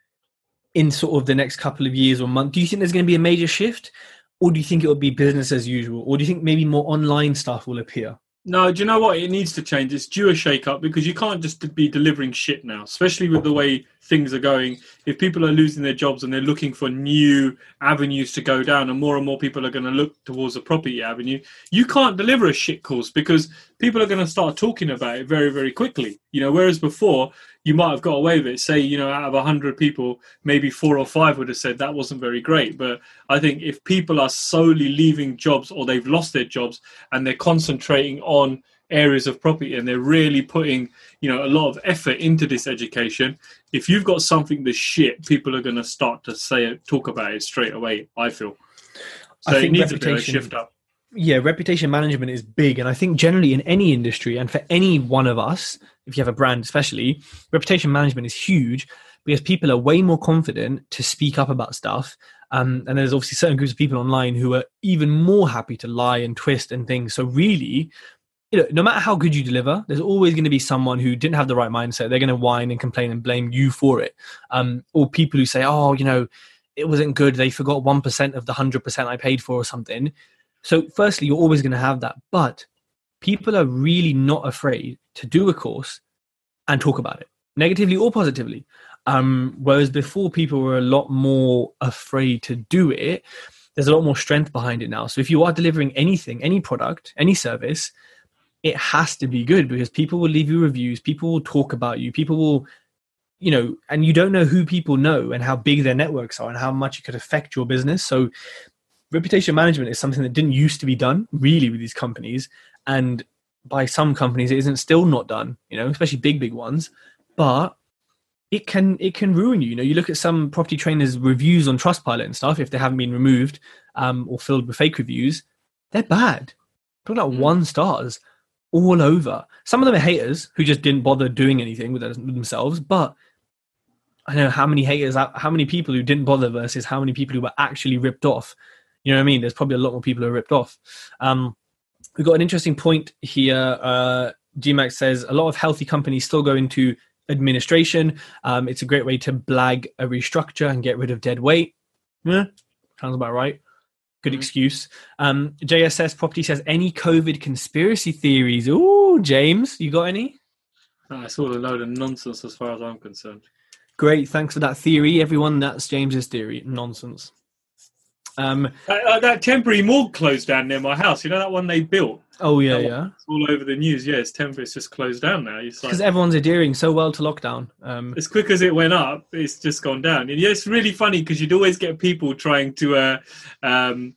in sort of the next couple of years or months? Do you think there's going to be a major shift, or do you think it will be business as usual, or do you think maybe more online stuff will appear? No, do you know what? It needs to change. It's due a shake up because you can't just be delivering shit now, especially with the way things are going. If people are losing their jobs and they're looking for new avenues to go down, and more and more people are going to look towards a property avenue, you can't deliver a shit course because people are going to start talking about it very, very quickly. You know, whereas before you might have got away with it. Say, you know, out of hundred people, maybe four or five would have said that wasn't very great. But I think if people are solely leaving jobs or they've lost their jobs and they're concentrating on areas of property and they're really putting you know a lot of effort into this education if you've got something that's shit people are going to start to say it talk about it straight away i feel I so it think needs a bit of a reputation- shift up yeah, reputation management is big. And I think generally in any industry, and for any one of us, if you have a brand especially, reputation management is huge because people are way more confident to speak up about stuff. Um, and there's obviously certain groups of people online who are even more happy to lie and twist and things. So really, you know, no matter how good you deliver, there's always going to be someone who didn't have the right mindset. They're going to whine and complain and blame you for it. Um, or people who say, oh, you know, it wasn't good. They forgot 1% of the 100% I paid for or something. So, firstly, you're always going to have that. But people are really not afraid to do a course and talk about it, negatively or positively. Um, whereas before, people were a lot more afraid to do it. There's a lot more strength behind it now. So, if you are delivering anything, any product, any service, it has to be good because people will leave you reviews, people will talk about you, people will, you know, and you don't know who people know and how big their networks are and how much it could affect your business. So, reputation management is something that didn't used to be done really with these companies. And by some companies it isn't still not done you know especially big big ones. But it can it can ruin you. You know you look at some property trainers reviews on trustpilot and stuff if they haven't been removed um, or filled with fake reviews they're bad. Talking about Mm. one stars all over some of them are haters who just didn't bother doing anything with themselves but i know how many haters how many people who didn't bother versus how many people who were actually ripped off you know what I mean? There's probably a lot more people who are ripped off. Um, we've got an interesting point here. Uh, GMAX says a lot of healthy companies still go into administration. Um, it's a great way to blag a restructure and get rid of dead weight. Yeah, sounds about right. Good Mhm. excuse. Um, JSS Property says any COVID conspiracy theories. Ooh, James, you got any? That's all a load of nonsense as far as I'm concerned. Great, thanks for that theory, everyone. That's James's theory. Nonsense. Um, Uh, uh, that temporary morgue closed down near my house. You know that one they built? oh yeah, yeah. It's all over the news. Yeah, it's temporary. It's just closed down now. It's like, Because everyone's adhering so well to lockdown. Um, as quick as it went up, it's just gone down. And yeah, it's really funny because you'd always get people trying to uh, um,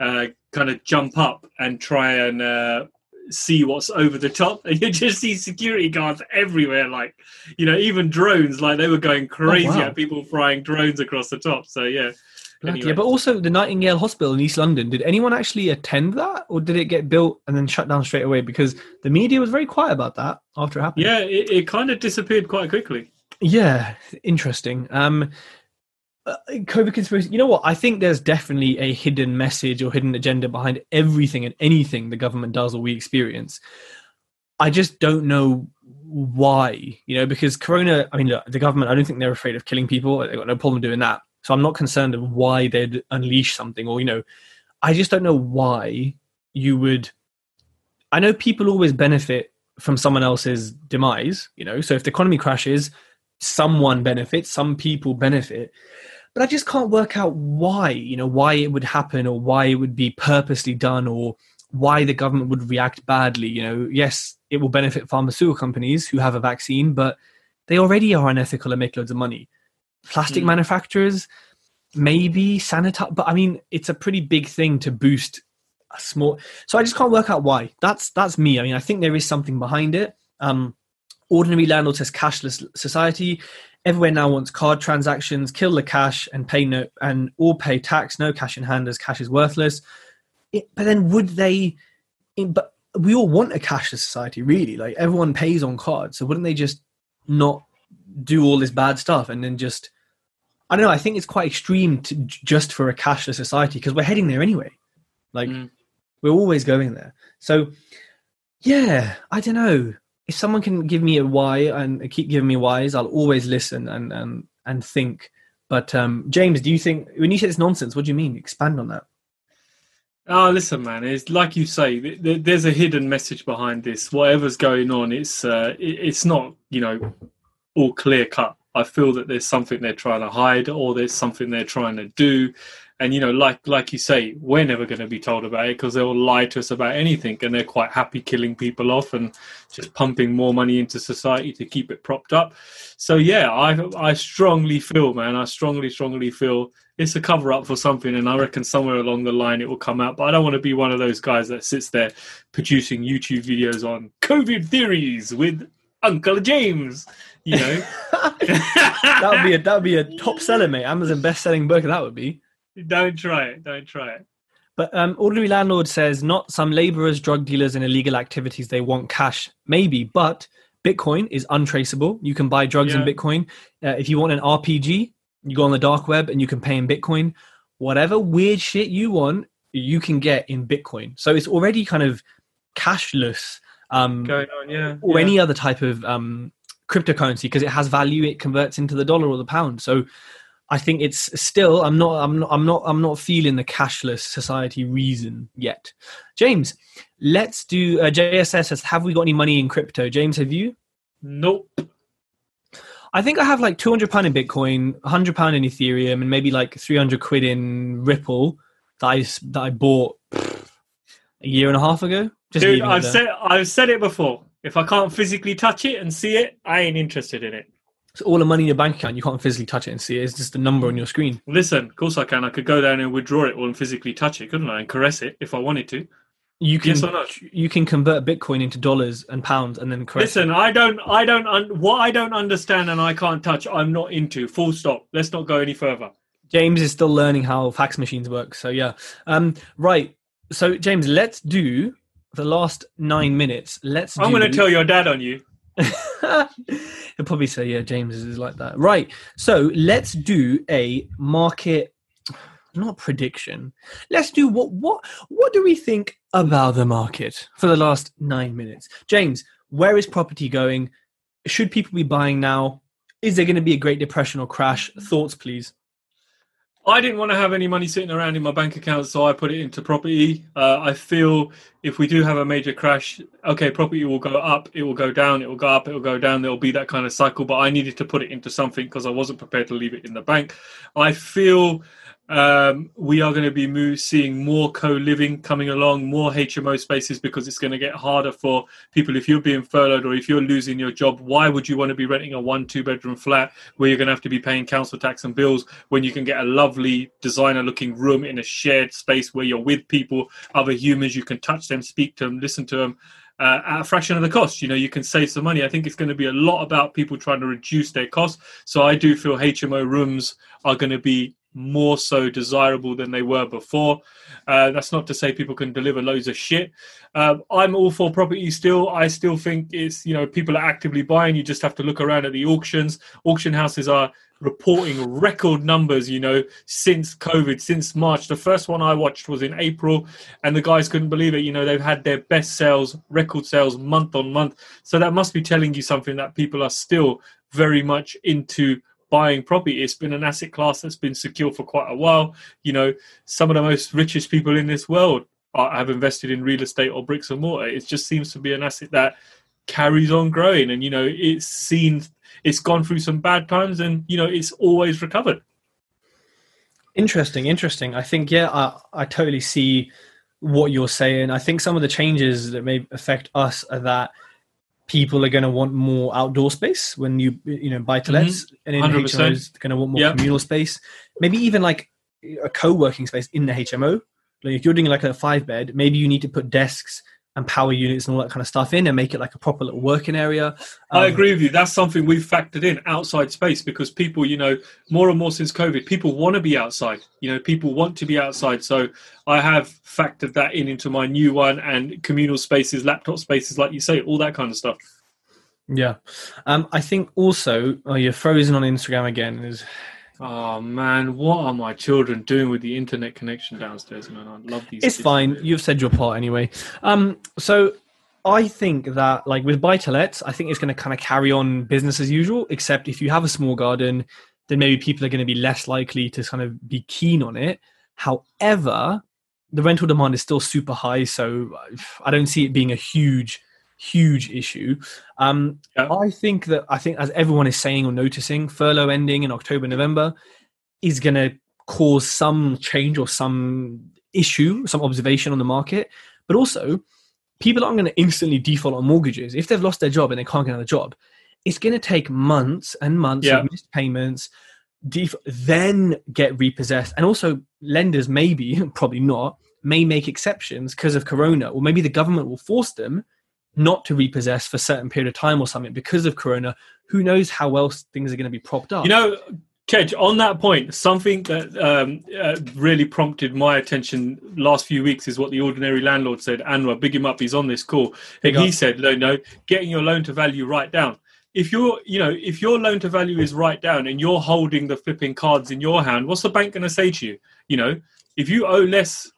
uh, kind of jump up and try and uh, see what's over the top, and you just see security guards everywhere. Like, you know, even drones. Like they were going crazy wow. at people flying drones across the top. So yeah. Anyway. Yeah, but also the Nightingale Hospital in East London. Did anyone actually attend that, or did it get built and then shut down straight away? Because the media was very quiet about that after it happened. Yeah, it, it kind of disappeared quite quickly. Yeah, interesting. Um, uh, COVID conspiracy. You know what? I think there's definitely a hidden message or hidden agenda behind everything and anything the government does or we experience. I just don't know why. You know, because Corona. I mean, look, the government. I don't think they're afraid of killing people. They've got no problem doing that. So I'm not concerned of why they'd unleash something or you know. I just don't know why you would. I know people always benefit from someone else's demise. You know, so if the economy crashes someone benefits, some people benefit. But I just can't work out why, you know, why it would happen or why it would be purposely done or why the government would react badly. You know, yes, it will benefit pharmaceutical companies who have a vaccine, but they already are unethical and make loads of money. Plastic Mm. manufacturers, maybe sanitize, but I mean, it's a pretty big thing to boost a small. So I just can't work out why. That's that's me. I mean, I think there is something behind it. Um, ordinary landlord says cashless society. Everywhere now wants card transactions, kill the cash, and pay no and all pay tax. No cash in hand as cash is worthless. It, but then would they? in- But we all want a cashless society, really. Like everyone pays on cards, so wouldn't they just not do all this bad stuff and then just? I don't know. I think it's quite extreme to just for a cashless society because we're heading there anyway. Like Mm. we're always going there. So yeah, I don't know. If someone can give me a why and keep giving me whys, I'll always listen and and and think. But um, James, do you think when you say it's nonsense, what do you mean? Expand on that. Oh, listen, man. It's like you say. th- th- There's a hidden message behind this. Whatever's going on, it's uh, it- it's not you know all clear cut. I feel that there's something they're trying to hide, or there's something they're trying to do. And you know, like like you say, we're never going to be told about it because they'll lie to us about anything, and they're quite happy killing people off and just pumping more money into society to keep it propped up. So yeah, I I strongly feel, man, I strongly strongly feel it's a cover up for something, and I reckon somewhere along the line it will come out. But I don't want to be one of those guys that sits there producing YouTube videos on COVID theories with Uncle James. You know, that would be a that would be a top seller, mate. Amazon best selling book. That would be. don't try it. Don't try it. But um, ordinary landlord says not some laborers, drug dealers, and illegal activities. They want cash, maybe, but Bitcoin is untraceable. You can buy drugs in Bitcoin. Uh, if you want an RPG, you go on the dark web and you can pay in Bitcoin. Whatever weird shit you want, you can get in Bitcoin. So it's already kind of cashless. Um, Going on, yeah. or yeah. any other type of um, cryptocurrency because it has value it converts into the dollar or the pound so i think it's still i'm not i'm not i'm not i'm not feeling the cashless society reason yet james let's do uh, jss says have we got any money in crypto james have you Nope. i think i have like 200 pound in bitcoin 100 pound in ethereum and maybe like 300 quid in ripple that I that i bought a year and a half ago just Dude, I've said I've said it before. If I can't physically touch it and see it, I ain't interested in it. So all the money in your bank account, you can't physically touch it and see it. It's just a number on your screen. Listen, of course I can. I could go down and withdraw it or physically touch it, couldn't I? And caress it if I wanted to. You can Yes you can convert Bitcoin into dollars and pounds and then correct. Listen, I don't, I don't, un- what I don't understand and I can't touch, I'm not into. Full stop. Let's not go any further. James is still learning how fax machines work. So yeah, um, right. So James, let's do the last nine minutes. Let's. I'm going to tell your dad on you. He'll probably say, "Yeah, James is like that." Right. So let's do a market, not prediction. Let's do what what what do we think about the market for the last nine minutes? James, where is property going? Should people be buying now? Is there going to be a Great Depression or crash? Thoughts, please. I didn't want to have any money sitting around in my bank account, so I put it into property. Uh, I feel if we do have a major crash, okay, property will go up, it will go down, it will go up, it will go down. There will be that kind of cycle, but I needed to put it into something because I wasn't prepared to leave it in the bank. I feel um, we are going to be move, seeing more co-living coming along, more HMO spaces because it's going to get harder for people. If you're being furloughed or if you're losing your job, why would you want to be renting a one, two bedroom flat where you're going to have to be paying council tax and bills when you can get a lovely designer looking room in a shared space where you're with people, other humans, you can touch them, speak to them, listen to them. Uh, at a fraction of the cost. You know, you can save some money. I think it's going to be a lot about people trying to reduce their costs. So I do feel HMO rooms are going to be more so desirable than they were before. Uh, that's not to say people can deliver loads of shit. Uh, I'm all for property still. I still think it's, you know, people are actively buying. You just have to look around at the auctions. Auction houses are reporting record numbers, you know, since COVID, since March. The first one I watched was in April, and the guys couldn't believe it. You know, they've had their best sales, record sales month on month. So that must be telling you something that people are still very much into buying property. It's been an asset class that's been secure for quite a while. You know, some of the most richest people in this world are, have invested in real estate or bricks and mortar. It just seems to be an asset that carries on growing, and you know, it's seen, it's gone through some bad times, and you know, it's always recovered. Interesting, interesting. I think yeah, I, I totally see what you're saying. I think some of the changes that may affect us are that people are going to want more outdoor space when you you know buy to lets mm-hmm. and in 100%. HMOs going to want more yep. communal space maybe even like a co-working space in the HMO like if you're doing like a five bed maybe you need to put desks and power units and all that kind of stuff in and make it like a proper little working area. Um, I agree with you. That's something we've factored in outside space because people, you know, more and more since COVID, people want to be outside. You know, people want to be outside. So I have factored that in into my new one and communal spaces, laptop spaces, like you say, all that kind of stuff. Yeah. Um, I think also, oh, you're frozen on Instagram again. Is Oh man, what are my children doing with the internet connection downstairs, man? I love these. It's fine. You've said your part anyway. Um, so I think that like with buy to lets, I think it's going to kind of carry on business as usual. Except if you have a small garden, then maybe people are going to be less likely to kind of be keen on it. However, the rental demand is still super high, so I don't see it being a huge huge issue. Um, yeah. I think that I think as everyone is saying or noticing, furlough ending in October, November is going to cause some change or some issue, some observation on the market. But also, people aren't going to instantly default on mortgages if they've lost their job and they can't get another job. It's going to take months and months yeah. of missed payments, def- then get repossessed, and also lenders maybe, probably not, may make exceptions because of Corona, or maybe the government will force them not to repossess for a certain period of time or something because of corona who knows how else things are going to be propped up you know Tej, on that point, something that um, uh, really prompted my attention last few weeks is what the ordinary landlord said. Anwar, big him up, he's on this call. And he said, no, no, getting your loan to value right down. If you're, you know, if your loan to value is right down and you're holding the flipping cards in your hand, what's the bank going to say to you? You know, if you owe less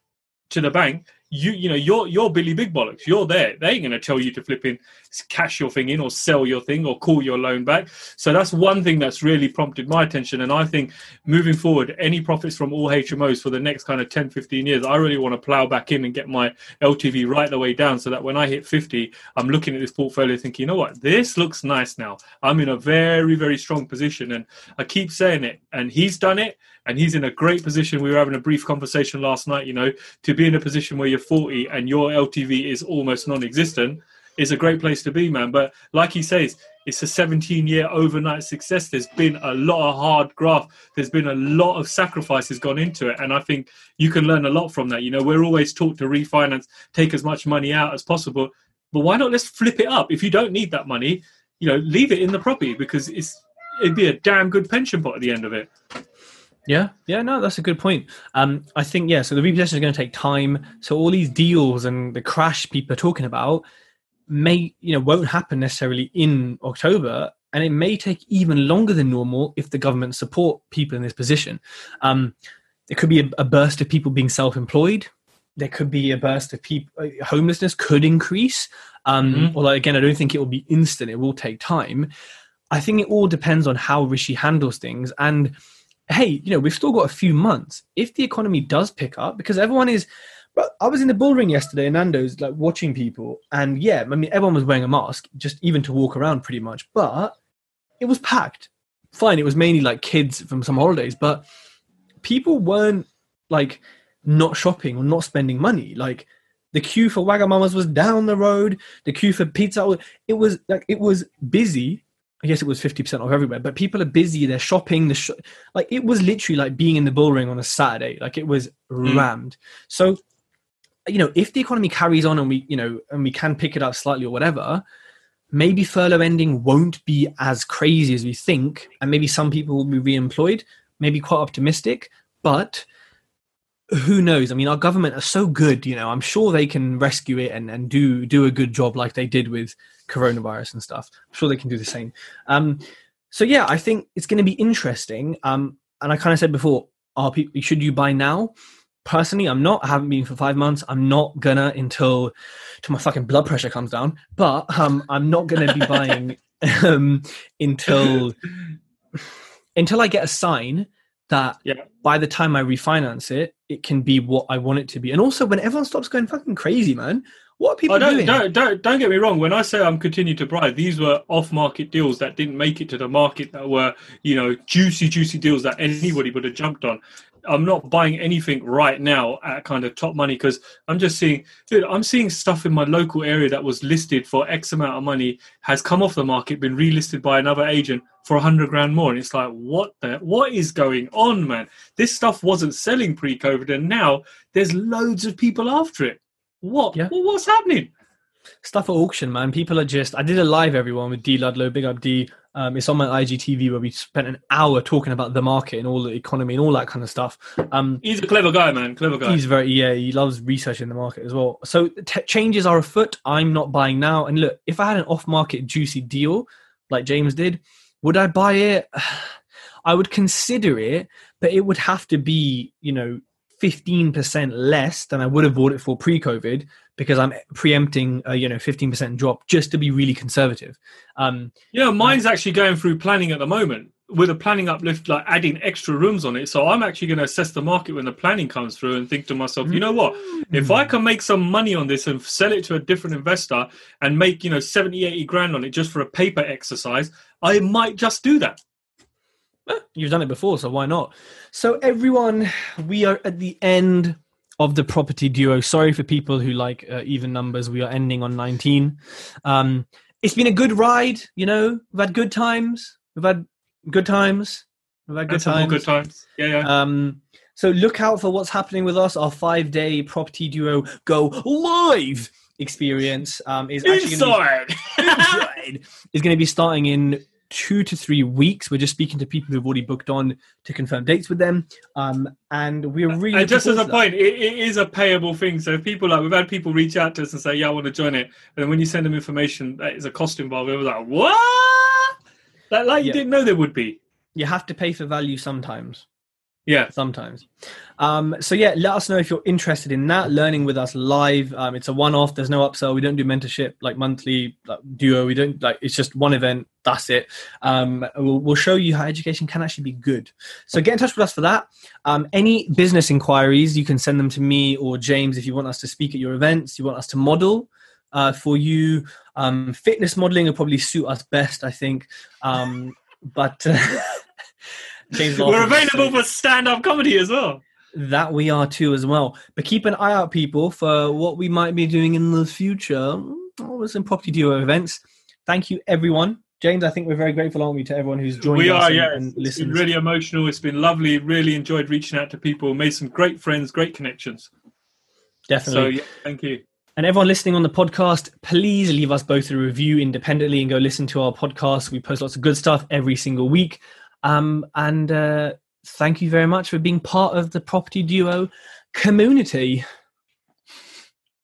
to the bank, you you know you're you're Billy Big Bollocks. You're there. They ain't gonna tell you to flip in, cash your thing in, or sell your thing, or call your loan back. So that's one thing that's really prompted my attention. And I think moving forward, any profits from all HMOs for the next kind of 10, 15 years, I really want to plow back in and get my LTV right the way down, so that when I hit 50, I'm looking at this portfolio thinking, you know what, this looks nice now. I'm in a very very strong position, and I keep saying it. And he's done it and he's in a great position. We were having a brief conversation last night, you know, to be in a position where you're 40 and your LTV is almost non existent is a great place to be, man. But like he says, it's a 17 year overnight success. There's been a lot of hard graft. There's been a lot of sacrifices gone into it. And I think you can learn a lot from that. You know, we're always taught to refinance, take as much money out as possible. But why not let's flip it up? If you don't need that money, you know, leave it in the property because it's it'd be a damn good pension pot at the end of it. Yeah, yeah, no, that's a good point. Um, I think yeah. So the repossession is going to take time. So all these deals and the crash people are talking about may you know won't happen necessarily in October, and it may take even longer than normal if the government support people in this position. Um, there could be a, a burst of people being self-employed. There could be a burst of people uh, homelessness could increase. Um, mm-hmm. Although again, I don't think it will be instant. It will take time. I think it all depends on how Rishi handles things and hey, you know, we've still got a few months. If the economy does pick up, because everyone is, but I was in the bull ring yesterday in Nando's, like watching people, and yeah, I mean, everyone was wearing a mask, just even to walk around pretty much, but it was packed. Fine, it was mainly like kids from some holidays, but people weren't like not shopping or not spending money. Like the queue for Wagamama's was down the road. The queue for pizza, it was like it was busy. I guess it was fifty percent off everywhere, but people are busy. They're shopping. The sh- like it was literally like being in the bull ring on a Saturday. Like it was hmm. rammed. So, you know, if the economy carries on and we, you know, and we can pick it up slightly or whatever, maybe furlough ending won't be as crazy as we think, and maybe some people will be re-employed. Maybe quite optimistic, but who knows? I mean, our government are so good, you know. I'm sure they can rescue it and, and do do a good job like they did with coronavirus and stuff. I'm sure they can do the same. Um, so yeah, I think it's going to be interesting. Um, and I kind of said before, are people should you buy now? Personally, I'm not. I haven't been for five months. I'm not gonna until till my fucking blood pressure comes down. But um, I'm not gonna be buying um, until until I get a sign that Yeah. by the time I refinance it, it can be what I want it to be. And also, when everyone stops going fucking crazy, man, what are people Oh, don't, doing? don't, don't, don't get me wrong. When I say I'm continuing to buy, these were off-market deals that didn't make it to the market that were, you know, juicy, juicy deals that anybody would have jumped on. I'm not buying anything right now at kind of top money because I'm just seeing, dude, I'm seeing stuff in my local area that was listed for X amount of money has come off the market, been relisted by another agent for a hundred grand more, and it's like, what the, what is going on, man? This stuff wasn't selling pre-COVID, and now there's loads of people after it. What? Yeah. Well, what's happening? Stuff at auction, man. People are just. I did a live, everyone, with D Ludlow, big up D. Um, it's on my IGTV where we spent an hour talking about the market and all the economy and all that kind of stuff. Um, He's a clever guy, man. Clever guy. He's very yeah. He loves researching the market as well. So t- changes are afoot. I'm not buying now. And look, if I had an off-market juicy deal like James did, would I buy it? I would consider it, but it would have to be you know 15% less than I would have bought it for pre-COVID because I'm preempting a you know 15% drop just to be really conservative. Um, Yeah, mine's actually going through planning at the moment with a planning uplift, like adding extra rooms on it. So I'm actually going to assess the market when the planning comes through and think to myself, you know what? If I can make some money on this and sell it to a different investor and make, you know, 70, 80 grand on it just for a paper exercise, I might just do that. You've done it before, so why not? So, everyone, we are at the end of the property duo. Sorry for people who like uh, even numbers. We are ending on 19. Um, it's been a good ride, you know. We've had good times. We've had good times. We've had good more times. good times. Yeah, yeah. Um, so look out for what's happening with us. Our five day property duo go live experience um, is actually gonna be- Inside. inside is going to be starting in two to three weeks. We're just speaking to people who've already booked on to confirm dates with them, um, and we're really and just as a point, it, it is a payable thing. So if people like we've had people reach out to us and say, "Yeah, I want to join it," and then when you send them information, that is a cost involved. It was like, "What?" That like you Yeah. didn't know there would be. you have to pay for value sometimes. Yeah. sometimes. Um, so yeah, let us know if you're interested in that. Learning with us live. Um, it's a one-off. There's no upsell. We don't do mentorship like monthly like, duo. We don't like. It's just one event. That's it. Um, we'll, we'll show you how education can actually be good. So get in touch with us for that. Um, any business inquiries, you can send them to me or James if you want us to speak at your events. You want us to model. Uh, for you, um, fitness modeling will probably suit us best, I think. Um, but uh, James We're available for stand-up comedy as well. that we are too as well. But keep an eye out, people, for what we might be doing in the future. Oh, some property duo events. Thank you, everyone. James, I think we're very grateful, aren't we, to everyone who's joined we us are, and, yeah. and It's been listened. really emotional. It's been lovely. Really enjoyed reaching out to people. Made some great friends, great connections. Definitely. So yeah, thank you. And everyone listening on the podcast, please leave us both a review independently and go listen to our podcast. We post lots of good stuff every single week. Um, and uh, thank you very much for being part of the Property Duo community.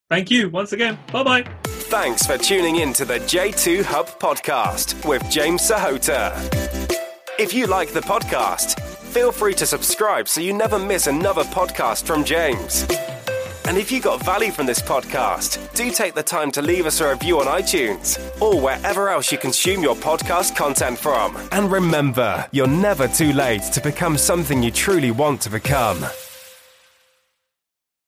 Thank you once again. Bye bye. Thanks for tuning in to the J2 Hub podcast with James Sahota. If you like the podcast, feel free to subscribe so you never miss another podcast from James. And if you got value from this podcast, do take the time to leave us a review on iTunes or wherever else you consume your podcast content from. And remember, you're never too late to become something you truly want to become.